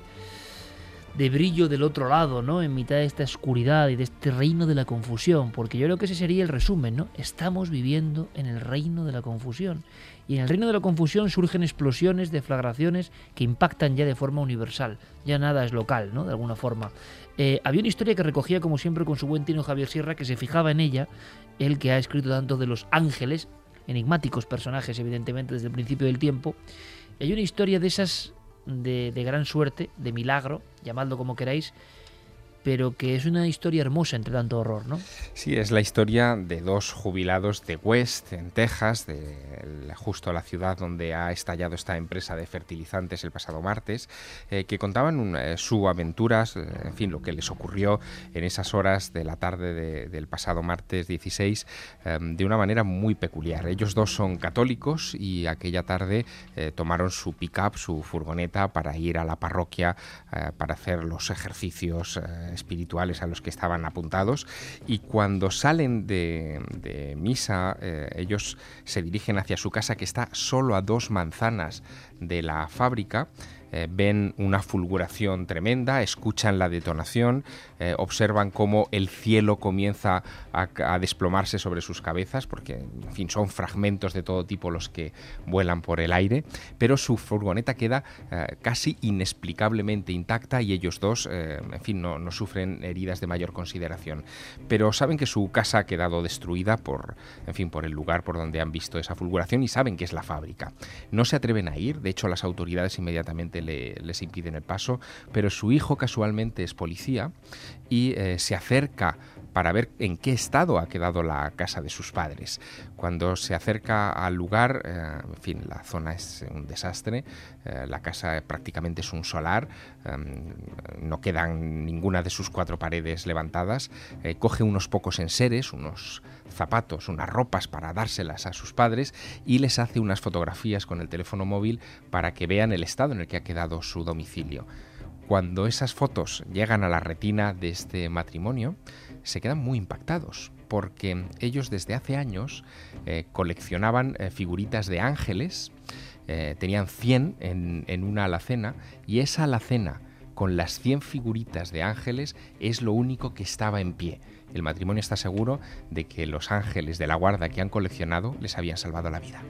de brillo del otro lado, ¿no? En mitad de esta oscuridad y de este reino de la confusión, porque yo creo que ese sería el resumen, ¿no? Estamos viviendo en el reino de la confusión. Y en el reino de la confusión surgen explosiones, deflagraciones que impactan ya de forma universal. Ya nada es local, ¿no? De alguna forma. Eh, había una historia que recogía, como siempre, con su buen tino Javier Sierra, que se fijaba en ella, el que ha escrito tanto de los ángeles, enigmáticos personajes, evidentemente, desde el principio del tiempo. Y hay una historia de esas de, de gran suerte, de milagro, llamadlo como queráis, pero que es una historia hermosa entre tanto horror, ¿no? Sí, es la historia de dos jubilados de West, en Texas, de justo la ciudad donde ha estallado esta empresa de fertilizantes el pasado martes, eh, que contaban eh, su aventuras, eh, en fin, lo que les ocurrió en esas horas de la tarde de- del pasado martes 16, eh, de una manera muy peculiar. Ellos dos son católicos y aquella tarde tomaron su pick-up, su furgoneta, para ir a la parroquia para hacer los ejercicios espirituales a los que estaban apuntados. Y cuando salen de, de misa, eh, ellos se dirigen hacia su casa que está solo a dos manzanas de la fábrica. Eh, ven una fulguración tremenda, escuchan la detonación, eh, observan cómo el cielo comienza a, a desplomarse sobre sus cabezas, porque en fin son fragmentos de todo tipo los que vuelan por el aire, pero su furgoneta queda eh, casi inexplicablemente intacta y ellos dos, eh, en fin, no, no sufren heridas de mayor consideración. Pero saben que su casa ha quedado destruida por, en fin, por el lugar por donde han visto esa fulguración y saben que es la fábrica. No se atreven a ir, de hecho las autoridades inmediatamente le- les impiden el paso, pero su hijo casualmente es policía y eh, se acerca para ver en qué estado ha quedado la casa de sus padres. Cuando se acerca al lugar, eh, en fin, la zona es un desastre, eh, la casa prácticamente es un solar, eh, no quedan ninguna de sus cuatro paredes levantadas, eh, coge unos pocos enseres, unos zapatos, unas ropas para dárselas a sus padres y les hace unas fotografías con el teléfono móvil para que vean el estado en el que ha quedado su domicilio. Cuando esas fotos llegan a la retina de este matrimonio, se quedan muy impactados, porque ellos desde hace años eh, coleccionaban eh, figuritas de ángeles, eh, tenían 100 en, en una alacena, y esa alacena con las 100 figuritas de ángeles es lo único que estaba en pie. El matrimonio está seguro de que los ángeles de la guarda que han coleccionado les habían salvado la vida.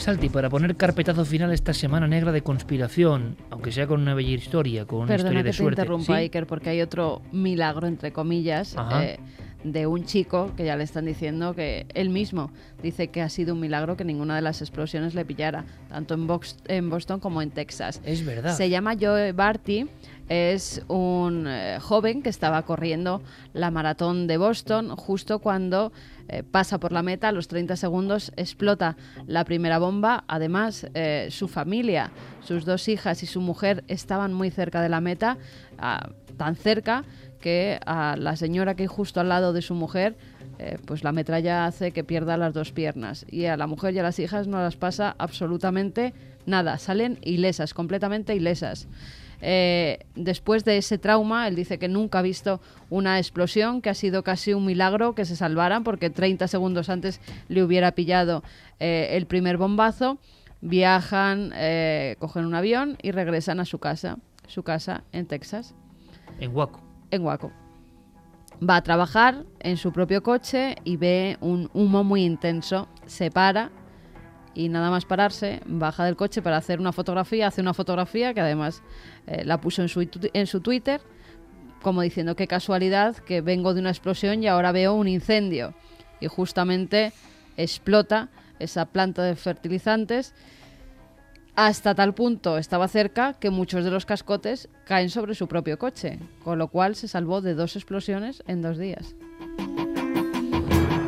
Salti, para poner carpetazo final esta semana negra de conspiración, aunque sea con una bella historia, con una Perdona historia de que te suerte. interrumpa, ¿Sí? Iker, porque hay otro milagro, entre comillas, eh, de un chico que ya le están diciendo que él mismo dice que ha sido un milagro que ninguna de las explosiones le pillara, tanto en, Box- en Boston como en Texas. Es verdad. Se llama Joe Barty, es un eh, joven que estaba corriendo la maratón de Boston justo cuando eh, pasa por la meta, a los 30 segundos explota la primera bomba. Además, eh, su familia, sus dos hijas y su mujer estaban muy cerca de la meta, ah, tan cerca que a la señora que hay justo al lado de su mujer eh, pues la metralla hace que pierda las dos piernas y a la mujer y a las hijas no las pasa absolutamente nada, salen ilesas, completamente ilesas. Eh, después de ese trauma, él dice que nunca ha visto una explosión, que ha sido casi un milagro que se salvaran, porque 30 segundos antes le hubiera pillado eh, el primer bombazo. Viajan, eh, cogen un avión y regresan a su casa, su casa en Texas, En Waco. en Waco. Va a trabajar en su propio coche y ve un humo muy intenso. Se para y nada más pararse, baja del coche para hacer una fotografía. Hace una fotografía que además eh, la puso en su, en su Twitter, como diciendo qué casualidad que vengo de una explosión y ahora veo un incendio. Y justamente explota esa planta de fertilizantes. Hasta tal punto estaba cerca que muchos de los cascotes caen sobre su propio coche, con lo cual se salvó de dos explosiones en dos días.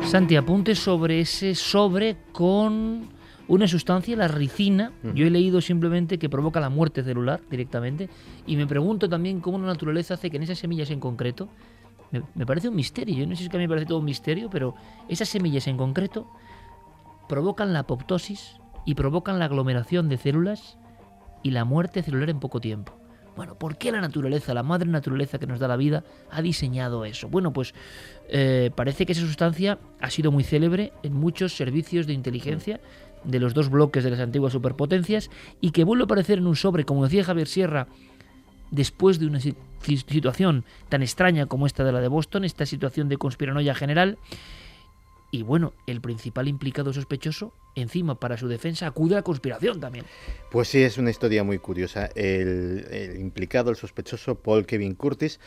Santi, apunte sobre ese sobre con una sustancia, la ricina. Yo he leído simplemente que provoca la muerte celular directamente. Y me pregunto también cómo la naturaleza hace que en esas semillas en concreto. Me, me parece un misterio. Yo no sé si es que a mí me parece todo un misterio, pero esas semillas en concreto provocan la apoptosis y provocan la aglomeración de células y la muerte celular en poco tiempo. Bueno, ¿por qué la naturaleza, la madre naturaleza que nos da la vida, ha diseñado eso? Bueno, pues eh, parece que esa sustancia ha sido muy célebre en muchos servicios de inteligencia de los dos bloques de las antiguas superpotencias y que vuelve a aparecer en un sobre, como decía Javier Sierra, después de una si- si- situación tan extraña como esta de la de Boston, esta situación de conspiranoia general. Y bueno, el principal implicado sospechoso, encima para su defensa, acude a la conspiración también. Pues sí, es una historia muy curiosa. El, el implicado, el sospechoso, Paul Kevin Curtis,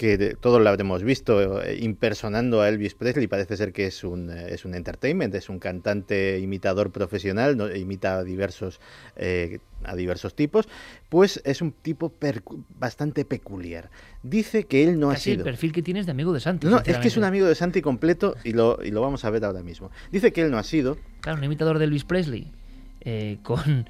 que todos lo habremos visto eh, impersonando a Elvis Presley, parece ser que es un, eh, es un entertainment, es un cantante imitador profesional, ¿no? imita a diversos, eh, a diversos tipos, pues es un tipo bastante peculiar. Dice que él no ha Casi el sido... perfil que tienes de amigo de Santi. No, es que es un amigo de Santi completo y lo, y lo vamos a ver ahora mismo. Dice que él no ha sido, Claro, un imitador de Elvis Presley, eh, con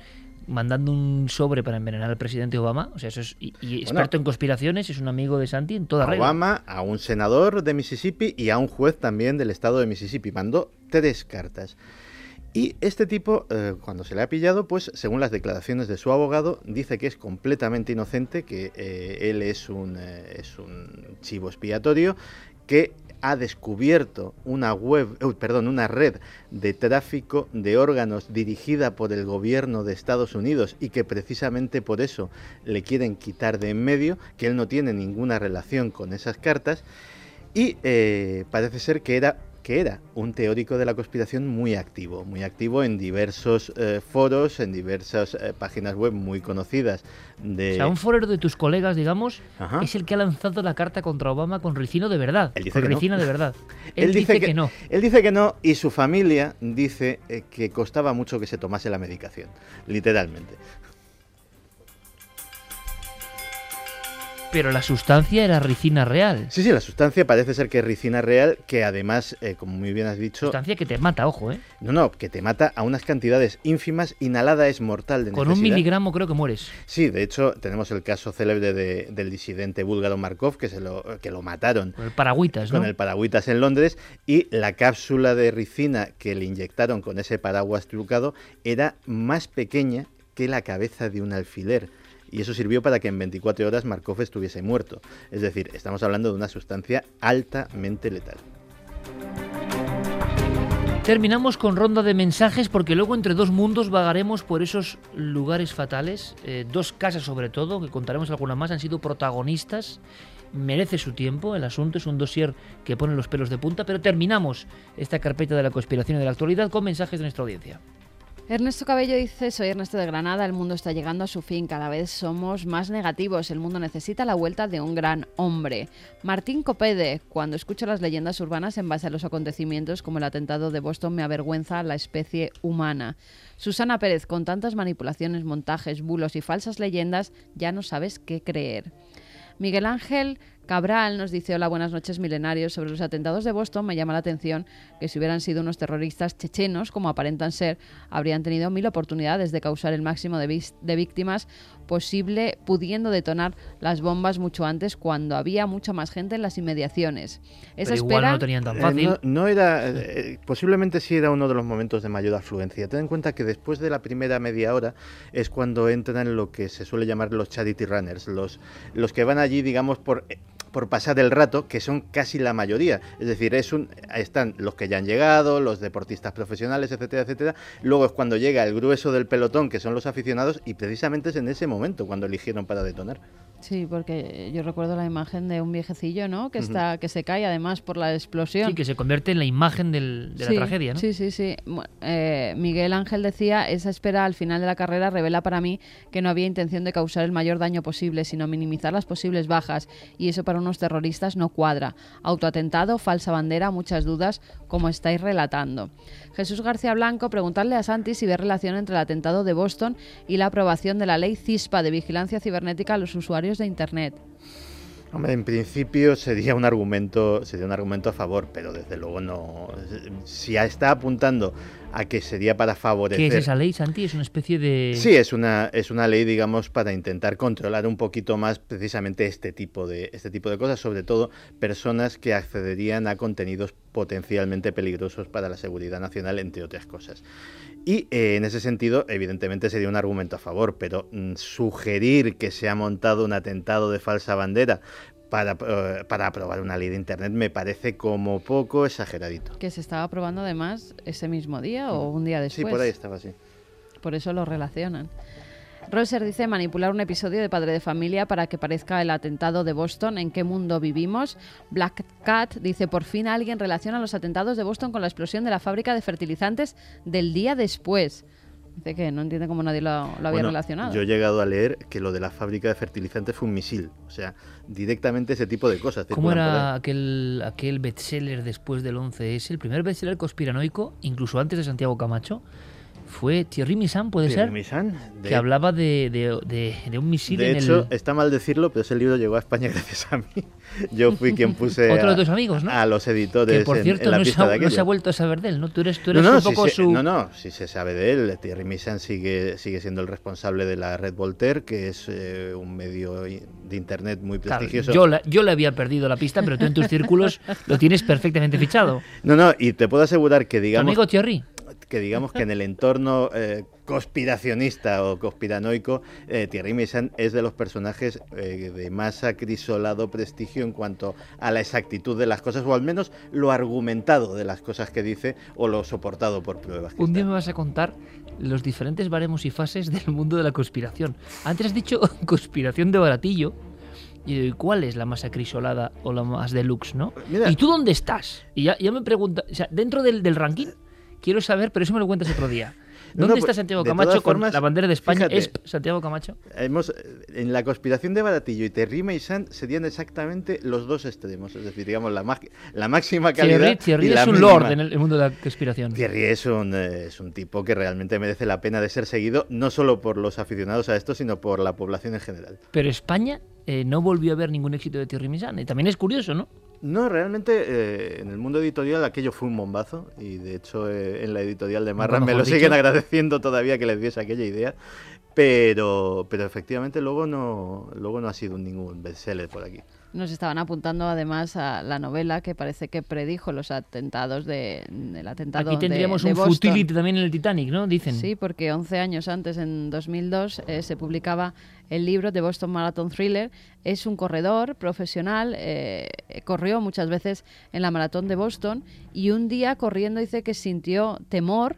mandando un sobre para envenenar al presidente Obama, o sea, eso es, y, y experto en conspiraciones, es un amigo de Santi en toda a regla. Obama, a un senador de Mississippi y a un juez también del estado de Mississippi. Mandó tres cartas. Y este tipo, eh, cuando se le ha pillado, pues según las declaraciones de su abogado, dice que es completamente inocente, que eh, él es un, eh, es un chivo expiatorio, que ha descubierto una web, eh, perdón, una red de tráfico de órganos dirigida por el gobierno de Estados Unidos y que precisamente por eso le quieren quitar de en medio, que él no tiene ninguna relación con esas cartas. Y eh, parece ser que era que era un teórico de la conspiración muy activo, muy activo en diversos eh, foros, en diversas eh, páginas web muy conocidas de O sea, un forero de tus colegas, digamos, Ajá. es el que ha lanzado la carta contra Obama con ricino de verdad. Él dice con que no. de verdad. *laughs* Él, dice, que, no. Él dice que no y su familia dice eh, que costaba mucho que se tomase la medicación, literalmente. Pero la sustancia era ricina real. Sí, sí, la sustancia parece ser que es ricina real, que además, eh, como muy bien has dicho, Sustancia que te mata, ojo, ¿eh? no, no, que te mata a unas cantidades ínfimas, inhalada es mortal de Con un miligramo creo que mueres. Sí, de hecho, tenemos el caso célebre de- del disidente búlgaro Markov, que, se lo, que lo mataron Con el paragüitas, ¿no? con el paragüitas en Londres, y la cápsula de ricina que le inyectaron con ese paraguas trucado era más pequeña que la cabeza de un alfiler. Y eso sirvió para que en 24 horas Markov estuviese muerto. Es decir, estamos hablando de una sustancia altamente letal. Terminamos con ronda de mensajes porque luego entre dos mundos vagaremos por esos lugares fatales. Eh, dos casas sobre todo, que contaremos alguna más, han sido protagonistas. Merece su tiempo, el asunto es un dossier que pone los pelos de punta, pero terminamos esta carpeta de la conspiración y de la actualidad con mensajes de nuestra audiencia. Ernesto Cabello dice, soy Ernesto de Granada, el mundo está llegando a su fin, cada vez somos más negativos, el mundo necesita la vuelta de un gran hombre. Martín Copede, cuando escucho las leyendas urbanas en base a los acontecimientos como el atentado de Boston me avergüenza la especie humana. Susana Pérez, con tantas manipulaciones, montajes, bulos y falsas leyendas, ya no sabes qué creer. Miguel Ángel Cabral nos dice, hola, buenas noches milenarios. Sobre los atentados de Boston me llama la atención que si hubieran sido unos terroristas chechenos, como aparentan ser, habrían tenido mil oportunidades de causar el máximo de, víctimas posible, pudiendo detonar las bombas mucho antes cuando había mucha más gente en las inmediaciones. Esa Pero igual espera... no lo tenían tan Eh, fácil. no, no era, eh, posiblemente sí era uno de los momentos de mayor afluencia. Ten en cuenta que después de la primera media hora es cuando entran lo que se suele llamar los charity runners, los, los que van allí, digamos, por, eh, por pasar el rato, que son casi la mayoría. Es decir, es un, están los que ya han llegado, los deportistas profesionales, etcétera, etcétera. Luego es cuando llega el grueso del pelotón, que son los aficionados, y precisamente es en ese momento cuando eligieron para detonar. Sí, porque yo recuerdo la imagen de un viejecillo, ¿no? Que Ujú. está, que se cae además por la explosión. Sí, que se convierte en la imagen del- de Sí, la tragedia, ¿no? Sí, sí, sí. Eh, Miguel Ángel decía, esa espera al final de la carrera revela para mí que no había intención de causar el mayor daño posible, sino minimizar las posibles bajas, y eso para unos terroristas no cuadra. Autoatentado, falsa bandera, muchas dudas, como estáis relatando. Jesús García Blanco, preguntarle a Santi si ve relación entre el atentado de Boston y la aprobación de la ley CISPA de vigilancia cibernética a los usuarios de Internet. Hombre, en principio sería un argumento, sería un argumento a favor, pero desde luego no. Si está apuntando a que sería para favorecer. ¿Qué es esa ley, Santi? Es una especie de... Sí, es una, es una ley, digamos, para intentar controlar un poquito más precisamente este tipo de, este tipo de cosas, sobre todo personas que accederían a contenidos potencialmente peligrosos para la seguridad nacional, entre otras cosas. Y eh, en ese sentido, evidentemente sería un argumento a favor, pero mm, sugerir que se ha montado un atentado de falsa bandera para, eh, para aprobar una ley de Internet me parece como poco exageradito. Que se estaba aprobando además ese mismo día o un día Mm. Sí, después. por ahí estaba así. Por eso lo relacionan. Roser dice manipular un episodio de Padre de Familia para que parezca el atentado de Boston. ¿En qué mundo vivimos? Black Cat dice por fin alguien relaciona los atentados de Boston con la explosión de la fábrica de fertilizantes del día después. Dice que no entiende cómo nadie lo, lo había Bueno, relacionado. Yo he llegado a leer que lo de la fábrica de fertilizantes fue un misil. O sea, directamente ese tipo de cosas. ¿Cómo era aquel, aquel bestseller después del 11S? El primer bestseller conspiranoico, incluso antes de Santiago Camacho, fue Thierry Missan, ¿puede Thierry ser? Missan, de- Que hablaba de, de- de- de un misil De en hecho, el... está mal decirlo, pero ese libro llegó a España *laughs* gracias a mí. Yo fui quien puse *laughs* Otro de a, tus amigos, ¿no? a los editores Que por en- cierto en, la no, se pista ha, de no se ha vuelto a saber de él, ¿no? Tú eres, tú No, eres no, un sí poco se- su... no, no, sí se sabe de él. Thierry Missan sigue, sigue siendo el responsable de la red Voltaire, que es eh, un medio de internet muy Claro, prestigioso. yo, la- yo le había perdido la pista, pero tú en tus círculos *laughs* lo tienes perfectamente fichado. No, no, y te puedo asegurar que Tu digamos amigo Thierry. Que digamos que en el entorno eh, conspiracionista o conspiranoico, eh, Thierry Missan es de los personajes eh, de más acrisolado prestigio en cuanto a la exactitud de las cosas, o al menos lo argumentado de las cosas que dice, o lo soportado por pruebas. Un día me vas a contar los diferentes baremos y fases del mundo de la conspiración. Antes has dicho *laughs* conspiración de baratillo. Y digo, ¿y cuál es la más acrisolada o la más deluxe, no? Mira. ¿Y tú dónde estás? Y ya, ya me pregunta, o sea, dentro del, del ranking, quiero saber, pero eso me lo cuentas otro día. ¿Dónde no, está pues, Santiago Camacho con la bandera de España? fíjate. ¿Es Santiago Camacho? Hemos, en la conspiración de Baratillo y Thierry Meissan serían exactamente los dos extremos, es decir, digamos, la, máxima calidad. Thierry, Thierry y la es un mínima. lord en el, el mundo de la conspiración. Thierry es un, eh, es un tipo que realmente merece la pena de ser seguido, no solo por los aficionados a esto, sino por la población en general. Pero España eh, no volvió a ver ningún éxito de Thierry Missan. Y también es curioso, ¿no? No, realmente eh, en el mundo editorial aquello fue un bombazo y de hecho eh, en la editorial de Marra me lo siguen agradeciendo todavía que les diese aquella idea, pero, pero efectivamente luego no, luego no ha sido ningún bestseller por aquí. Nos estaban apuntando además a la novela que parece que predijo los atentados de, del atentado Aquí tendríamos de, de un Boston. futility también en el Titanic, ¿no? Dicen. Sí, porque 11 años antes, en 2002, eh, se publicaba el libro de Boston Marathon Thriller. Es un corredor profesional, eh, corrió muchas veces en la maratón de Boston y un día corriendo dice que sintió temor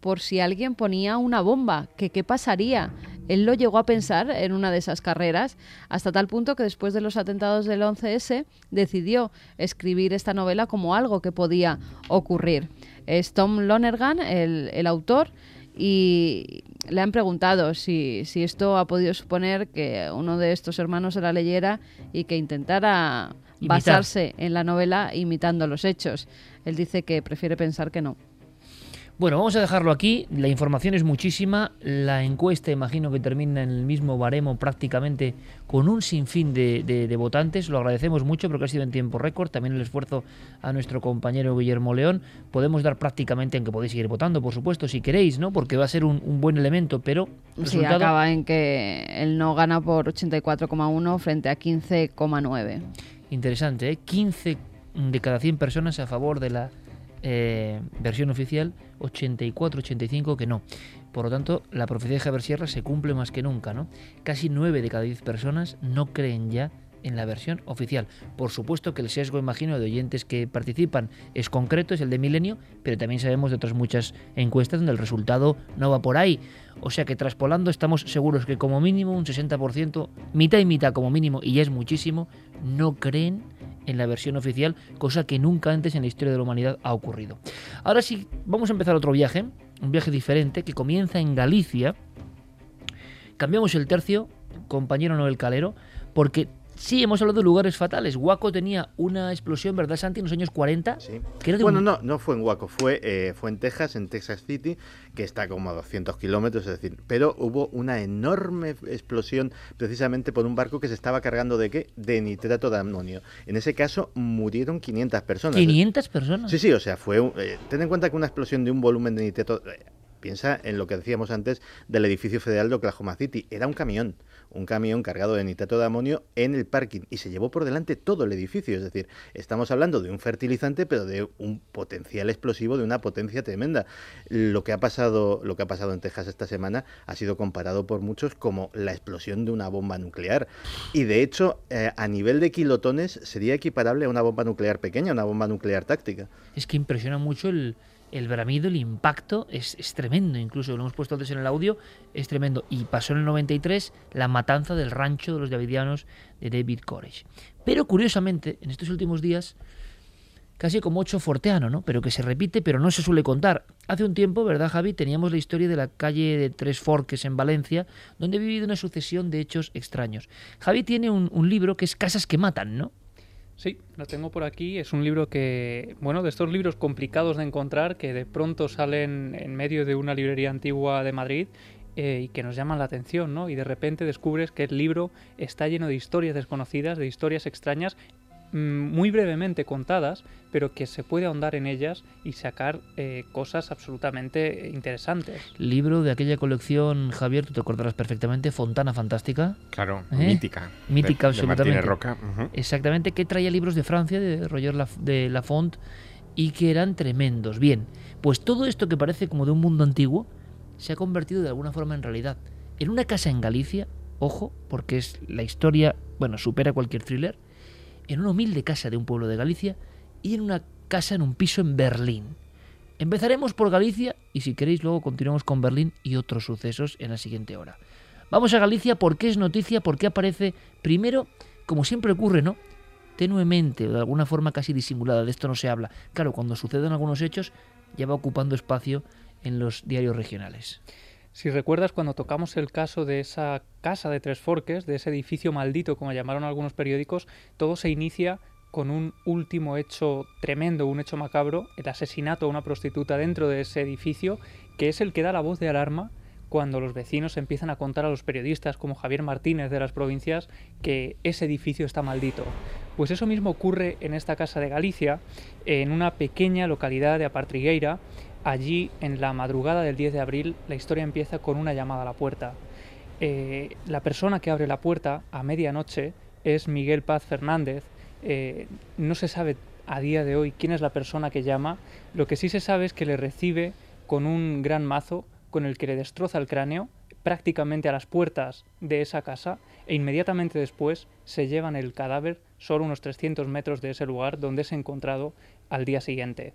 por si alguien ponía una bomba, que qué pasaría. Él lo llegó a pensar en una de esas carreras, hasta tal punto que después de los atentados del 11S decidió escribir esta novela como algo que podía ocurrir. Es Tom Lonergan, el, el autor, y le han preguntado si, si esto ha podido suponer que uno de estos hermanos se la leyera y que intentara Imitar. basarse en la novela imitando los hechos. Él dice que prefiere pensar que no. Bueno, vamos a dejarlo aquí. La información es muchísima. La encuesta, imagino que termina en el mismo baremo prácticamente con un sinfín de, de- de votantes. Lo agradecemos mucho porque ha sido en tiempo récord. También el esfuerzo a nuestro compañero Guillermo León. Podemos dar prácticamente, aunque podéis seguir votando, por supuesto, si queréis, ¿no? Porque va a ser un, un buen elemento, pero Sí, resultado acaba en que el no gana por 84,1 frente a 15,9. interesante, ¿eh? 15 de cada 100 personas a favor de la eh, versión oficial, 84-85 que no. Por lo tanto, la profecía de Javier Sierra se cumple más que nunca, ¿no? Casi 9 de cada 10 personas no creen ya en la versión oficial. Por supuesto que el sesgo, imagino, de oyentes que participan es concreto, es el de Milenio, pero también sabemos de otras muchas encuestas donde el resultado no va por ahí. O sea que traspolando estamos seguros que como mínimo un 60%, mitad y mitad como mínimo, y ya es muchísimo, no creen en la versión oficial, cosa que nunca antes en la historia de la humanidad ha ocurrido. Ahora sí, vamos a empezar otro viaje, un viaje diferente que comienza en Galicia. Cambiamos el tercio, compañero Noel Calero, porque sí hemos hablado de lugares fatales. Huaco tenía una explosión, ¿verdad, Santi, en los años 40? Sí. Que Bueno, un- no, no fue en Waco, fue, eh, fue en Texas, en Texas City, que está como a 200 kilómetros, es decir, pero hubo una enorme explosión precisamente por un barco que se estaba cargando de qué? De nitrato de amonio. En ese caso murieron 500 personas. 500 personas. Sí, sí, o sea, fue. un- eh, ten en cuenta que una explosión de un volumen de nitrato. eh, piensa en lo que decíamos antes del edificio federal de Oklahoma City. Era un camión, un camión cargado de nitrato de amonio en el parking y se llevó por delante todo el edificio. Es decir, estamos hablando de un fertilizante, pero de un potencial explosivo de una potencia tremenda. Lo que ha pasado, lo que ha pasado en Texas esta semana ha sido comparado por muchos como la explosión de una bomba nuclear. Y de hecho, eh, a nivel de kilotones sería equiparable a una bomba nuclear pequeña, una bomba nuclear táctica. Es que impresiona mucho el, el bramido, el impacto, es, es tremendo, incluso lo hemos puesto antes en el audio, es tremendo. Y pasó en el 93 la matanza del rancho de los davidianos de David Koresh. Pero curiosamente, en estos últimos días, casi como ocho forteano, ¿no? Pero que se repite, pero no se suele contar. Hace un tiempo, ¿verdad, Javi? Teníamos la historia de la calle de Tres Forques en Valencia, donde ha vivido una sucesión de hechos extraños. Javi tiene un, un libro que es Casas que matan, ¿no? Sí, lo tengo por aquí. Es un libro que, bueno, de estos libros complicados de encontrar, que de pronto salen en medio de una librería antigua de Madrid eh, y que nos llaman la atención, ¿no? Y de repente descubres que el libro está lleno de historias desconocidas, de historias extrañas, muy brevemente contadas, pero que se puede ahondar en ellas y sacar eh, cosas absolutamente interesantes. Libro de aquella colección, Javier, tú te acordarás perfectamente, Fontana Fantástica. Claro, ¿Eh? mítica. Mítica, de, de Martínez absolutamente. Exactamente, que traía libros de Francia, de Roger Laf- de Lafont, y que eran tremendos. Bien, pues todo esto que parece como de un mundo antiguo, se ha convertido de alguna forma en realidad. En una casa en Galicia, ojo, porque es la historia, bueno, supera cualquier thriller, en una humilde casa de un pueblo de Galicia y en una casa en un piso en Berlín. Empezaremos por Galicia y si queréis luego continuamos con Berlín y otros sucesos en la siguiente hora. Vamos a Galicia porque es noticia, porque aparece primero, como siempre ocurre, ¿no? Tenuemente, de alguna forma casi disimulada, de esto no se habla. Claro, cuando suceden algunos hechos ya va ocupando espacio en los diarios regionales. Si recuerdas cuando tocamos el caso de esa casa de Tres Forques, de ese edificio maldito, como llamaron algunos periódicos, todo se inicia con un último hecho tremendo, un hecho macabro, el asesinato a una prostituta dentro de ese edificio, que es el que da la voz de alarma cuando los vecinos empiezan a contar a los periodistas como Javier Martínez de las provincias que ese edificio está maldito. Pues eso mismo ocurre en esta casa de Galicia, en una pequeña localidad de Apartrigueira, Allí, en la madrugada del 10 de abril, la historia empieza con una llamada a la puerta. Eh, la persona que abre la puerta a medianoche es Miguel Paz Fernández. Eh, no se sabe a día de hoy quién es la persona que llama. Lo que sí se sabe es que le recibe con un gran mazo con el que le destroza el cráneo prácticamente a las puertas de esa casa e inmediatamente después se llevan el cadáver solo unos 300 metros de ese lugar donde es encontrado al día siguiente.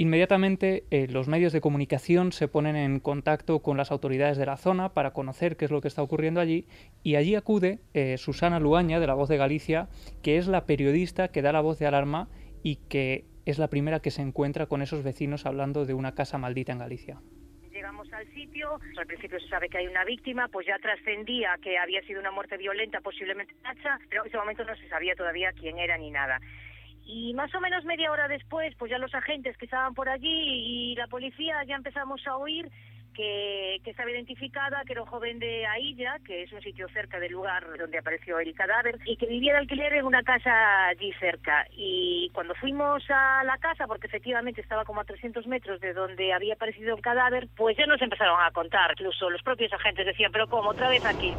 Inmediatamente eh, los medios de comunicación se ponen en contacto con las autoridades de la zona para conocer qué es lo que está ocurriendo allí y allí acude eh, Susana Luaña de La Voz de Galicia, que es la periodista que da la voz de alarma y que es la primera que se encuentra con esos vecinos hablando de una casa maldita en Galicia. llegamos al sitio, al principio se sabe que hay una víctima, pues ya trascendía que había sido una muerte violenta, posiblemente hacha, pero en ese momento no se sabía todavía quién era ni nada. Y más o menos media hora después, pues ya los agentes que estaban por allí y la policía ya empezamos a oír que, estaba identificada, que era un joven de Ailla, que es un sitio cerca del lugar donde apareció el cadáver, y que vivía de alquiler en una casa allí cerca. Y cuando fuimos a la casa, porque efectivamente estaba como a 300 metros de donde había aparecido el cadáver, pues ya nos empezaron a contar. Incluso los propios agentes decían, pero ¿cómo? ¿Otra vez aquí?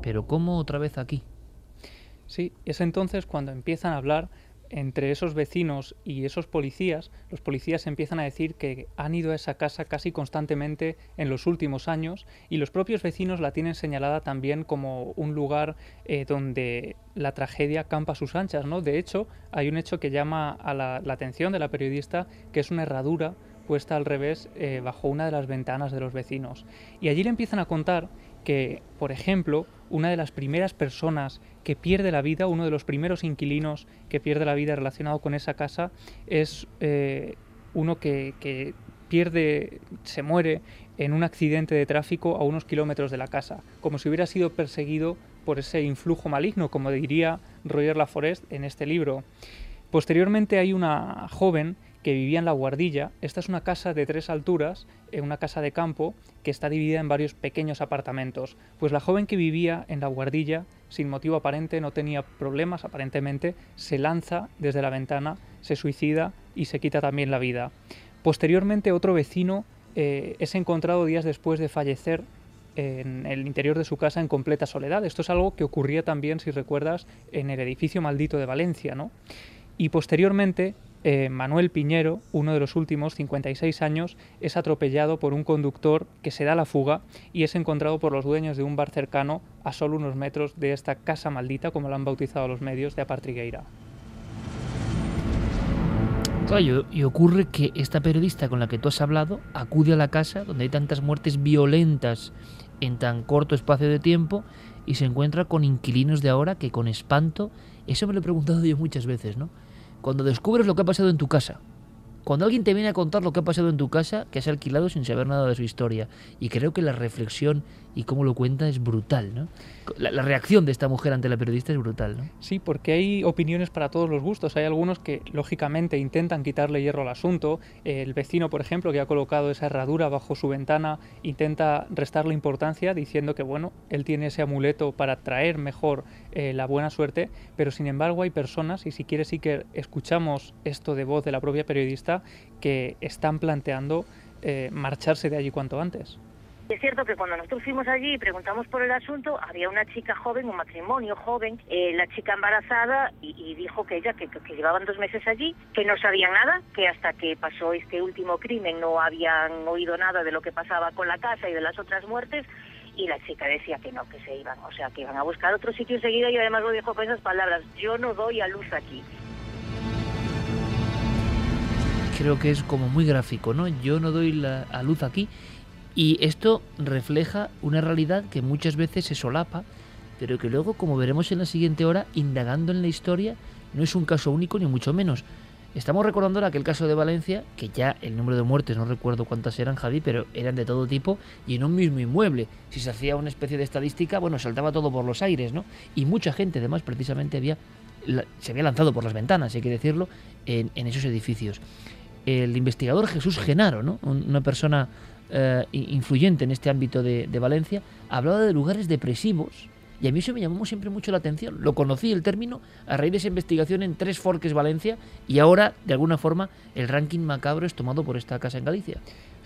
Pero ¿cómo otra vez aquí? Sí, es entonces cuando empiezan a hablar entre esos vecinos y esos policías, los policías empiezan a decir que han ido a esa casa casi constantemente en los últimos años y los propios vecinos la tienen señalada también como un lugar eh, donde la tragedia campa a sus anchas. ¿no? De hecho, hay un hecho que llama a la, atención de la periodista, que es una herradura puesta al revés eh, bajo una de las ventanas de los vecinos. Y allí le empiezan a contar que, por ejemplo, una de las primeras personas que pierde la vida, uno de los primeros inquilinos que pierde la vida relacionado con esa casa, es eh, uno que, que pierde, se muere en un accidente de tráfico a unos kilómetros de la casa, como si hubiera sido perseguido por ese influjo maligno, como diría Roger Laforest en este libro. Posteriormente hay una joven que vivía en la Guardilla. Esta es una casa de tres alturas, eh, una casa de campo, que está dividida en varios pequeños apartamentos. Pues la joven que vivía en la Guardilla, sin motivo aparente, no tenía problemas aparentemente, se lanza desde la ventana, se suicida y se quita también la vida. Posteriormente otro vecino eh, es encontrado días después de fallecer en el interior de su casa en completa soledad. Esto es algo que ocurría también, si recuerdas, en el edificio maldito de Valencia, ¿no? Y posteriormente eh, Manuel Piñero, uno de los últimos, 56 años, es atropellado por un conductor que se da la fuga y es encontrado por los dueños de un bar cercano a solo unos metros de esta casa maldita, como la han bautizado los medios, de Apartrigueira. Y ocurre que esta periodista con la que tú has hablado acude a la casa donde hay tantas muertes violentas en tan corto espacio de tiempo y se encuentra con inquilinos de ahora que con espanto, eso me lo he preguntado yo muchas veces, ¿no? Cuando descubres lo que ha pasado en tu casa, cuando alguien te viene a contar lo que ha pasado en tu casa, que has alquilado sin saber nada de su historia. Y creo que la reflexión y cómo lo cuenta es brutal, ¿no? La, reacción de esta mujer ante la periodista es brutal, ¿no? Sí, porque hay opiniones para todos los gustos. Hay algunos que, lógicamente, intentan quitarle hierro al asunto. El vecino, por ejemplo, que ha colocado esa herradura bajo su ventana, intenta restarle importancia diciendo que, bueno, él tiene ese amuleto para traer mejor eh, la buena suerte. Pero, sin embargo, hay personas, y si quieres sí que escuchamos esto de voz de la propia periodista, que están planteando eh, marcharse de allí cuanto antes. Es cierto que cuando nosotros fuimos allí y preguntamos por el asunto, había una chica joven, un matrimonio joven, eh, la chica embarazada, y, dijo que ella, que, que llevaban dos meses allí, que no sabían nada, que hasta que pasó este último crimen no habían oído nada de lo que pasaba con la casa y de las otras muertes, y la chica decía que no, que se iban, o sea, que iban a buscar otro sitio enseguida y además lo dijo con esas palabras, yo no doy a luz aquí. Creo que es como muy gráfico, ¿no? Yo no doy la, a luz aquí y esto refleja una realidad que muchas veces se solapa, pero que luego, como veremos en la siguiente hora, indagando en la historia, no es un caso único ni mucho menos. Estamos recordando ahora aquel caso de Valencia, que ya el número de muertes, no recuerdo cuántas eran, Javi, pero eran de todo tipo y en un mismo inmueble. Si se hacía una especie de estadística, bueno, saltaba todo por los aires, ¿no? Y mucha gente, además, precisamente había, se había lanzado por las ventanas, hay que decirlo, en, en esos edificios. El investigador Jesús Genaro, ¿no? Una persona eh, influyente en este ámbito de, Valencia, hablaba de lugares depresivos y a mí eso me llamó siempre mucho la atención. Lo conocí el término a raíz de esa investigación en Tres Forques Valencia y ahora, de alguna forma, el ranking macabro es tomado por esta casa en Galicia.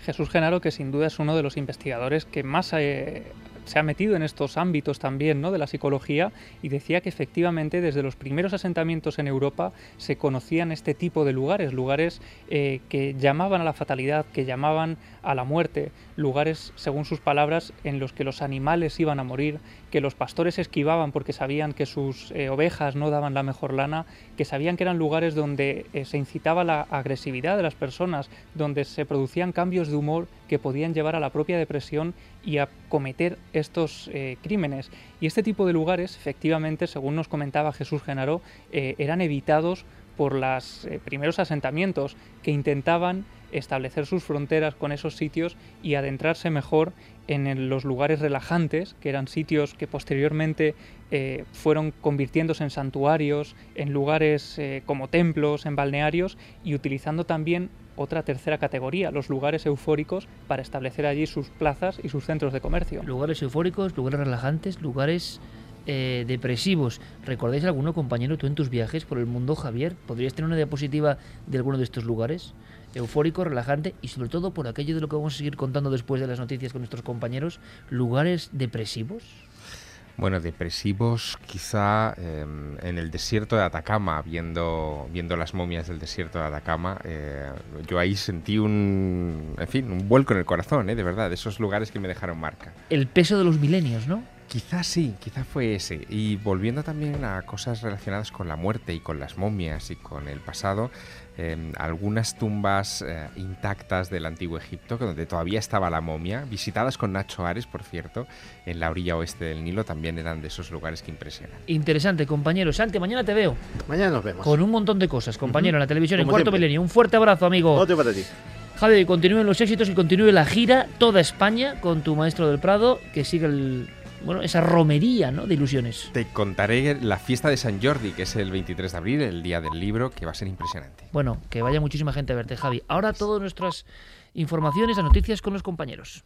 Jesús Genaro, que sin duda es uno de los investigadores que más eh, se ha metido en estos ámbitos también ¿no? de la psicología y decía que efectivamente desde los primeros asentamientos en Europa se conocían este tipo de lugares, lugares eh, que llamaban a la fatalidad, que llamaban a la muerte, lugares, según sus palabras, en los que los animales iban a morir, que los pastores esquivaban porque sabían que sus eh, ovejas no daban la mejor lana, que sabían que eran lugares donde eh, se incitaba la agresividad de las personas, donde se producían cambios de humor que podían llevar a la propia depresión y a cometer estos eh, crímenes. Y este tipo de lugares, efectivamente, según nos comentaba Jesús Genaro, eh, eran evitados por los primeros asentamientos que intentaban establecer sus fronteras con esos sitios y adentrarse mejor en el- los lugares relajantes, que eran sitios que posteriormente eh, fueron convirtiéndose en santuarios, en lugares eh, como templos, en balnearios, y utilizando también otra tercera categoría, los lugares eufóricos, para establecer allí sus plazas y sus centros de comercio. Lugares eufóricos, lugares relajantes, lugares eh, depresivos. ¿Recordáis alguno, compañero, tú en tus viajes por el mundo, Javier? ¿Podrías tener una diapositiva de alguno de estos lugares? Eufórico, relajante y sobre todo por aquello de lo que vamos a seguir contando después de las noticias con nuestros compañeros, lugares depresivos. Bueno, depresivos quizá eh, en el desierto de Atacama, viendo, viendo las momias del desierto de Atacama, eh, yo ahí sentí un, en fin, un vuelco en el corazón, eh, de verdad, de esos lugares que me dejaron marca. El peso de los milenios, ¿no? Quizás sí, quizá fue ese. Y volviendo también a cosas relacionadas con la muerte y con las momias y con el pasado, eh, algunas tumbas eh, intactas del antiguo Egipto, donde todavía estaba la momia, visitadas con Nacho Ares, por cierto, en la orilla oeste del Nilo, también eran de esos lugares que impresionan. Interesante, compañero. Santi, mañana te veo. Mañana nos vemos. Con un montón de cosas, compañero, en la televisión, en Cuarto. Milenio. Un fuerte abrazo, amigo. Otro para ti. Javi, continúen los éxitos, que continúe la gira, toda España, con tu maestro del Prado, que siga el, bueno, esa romería ¿no? de ilusiones. Te contaré la fiesta de San Jordi, que es el 23 de abril, el día del libro, que va a ser impresionante. Bueno, que vaya muchísima gente a verte, Javi. Ahora todas nuestras informaciones, las noticias con los compañeros.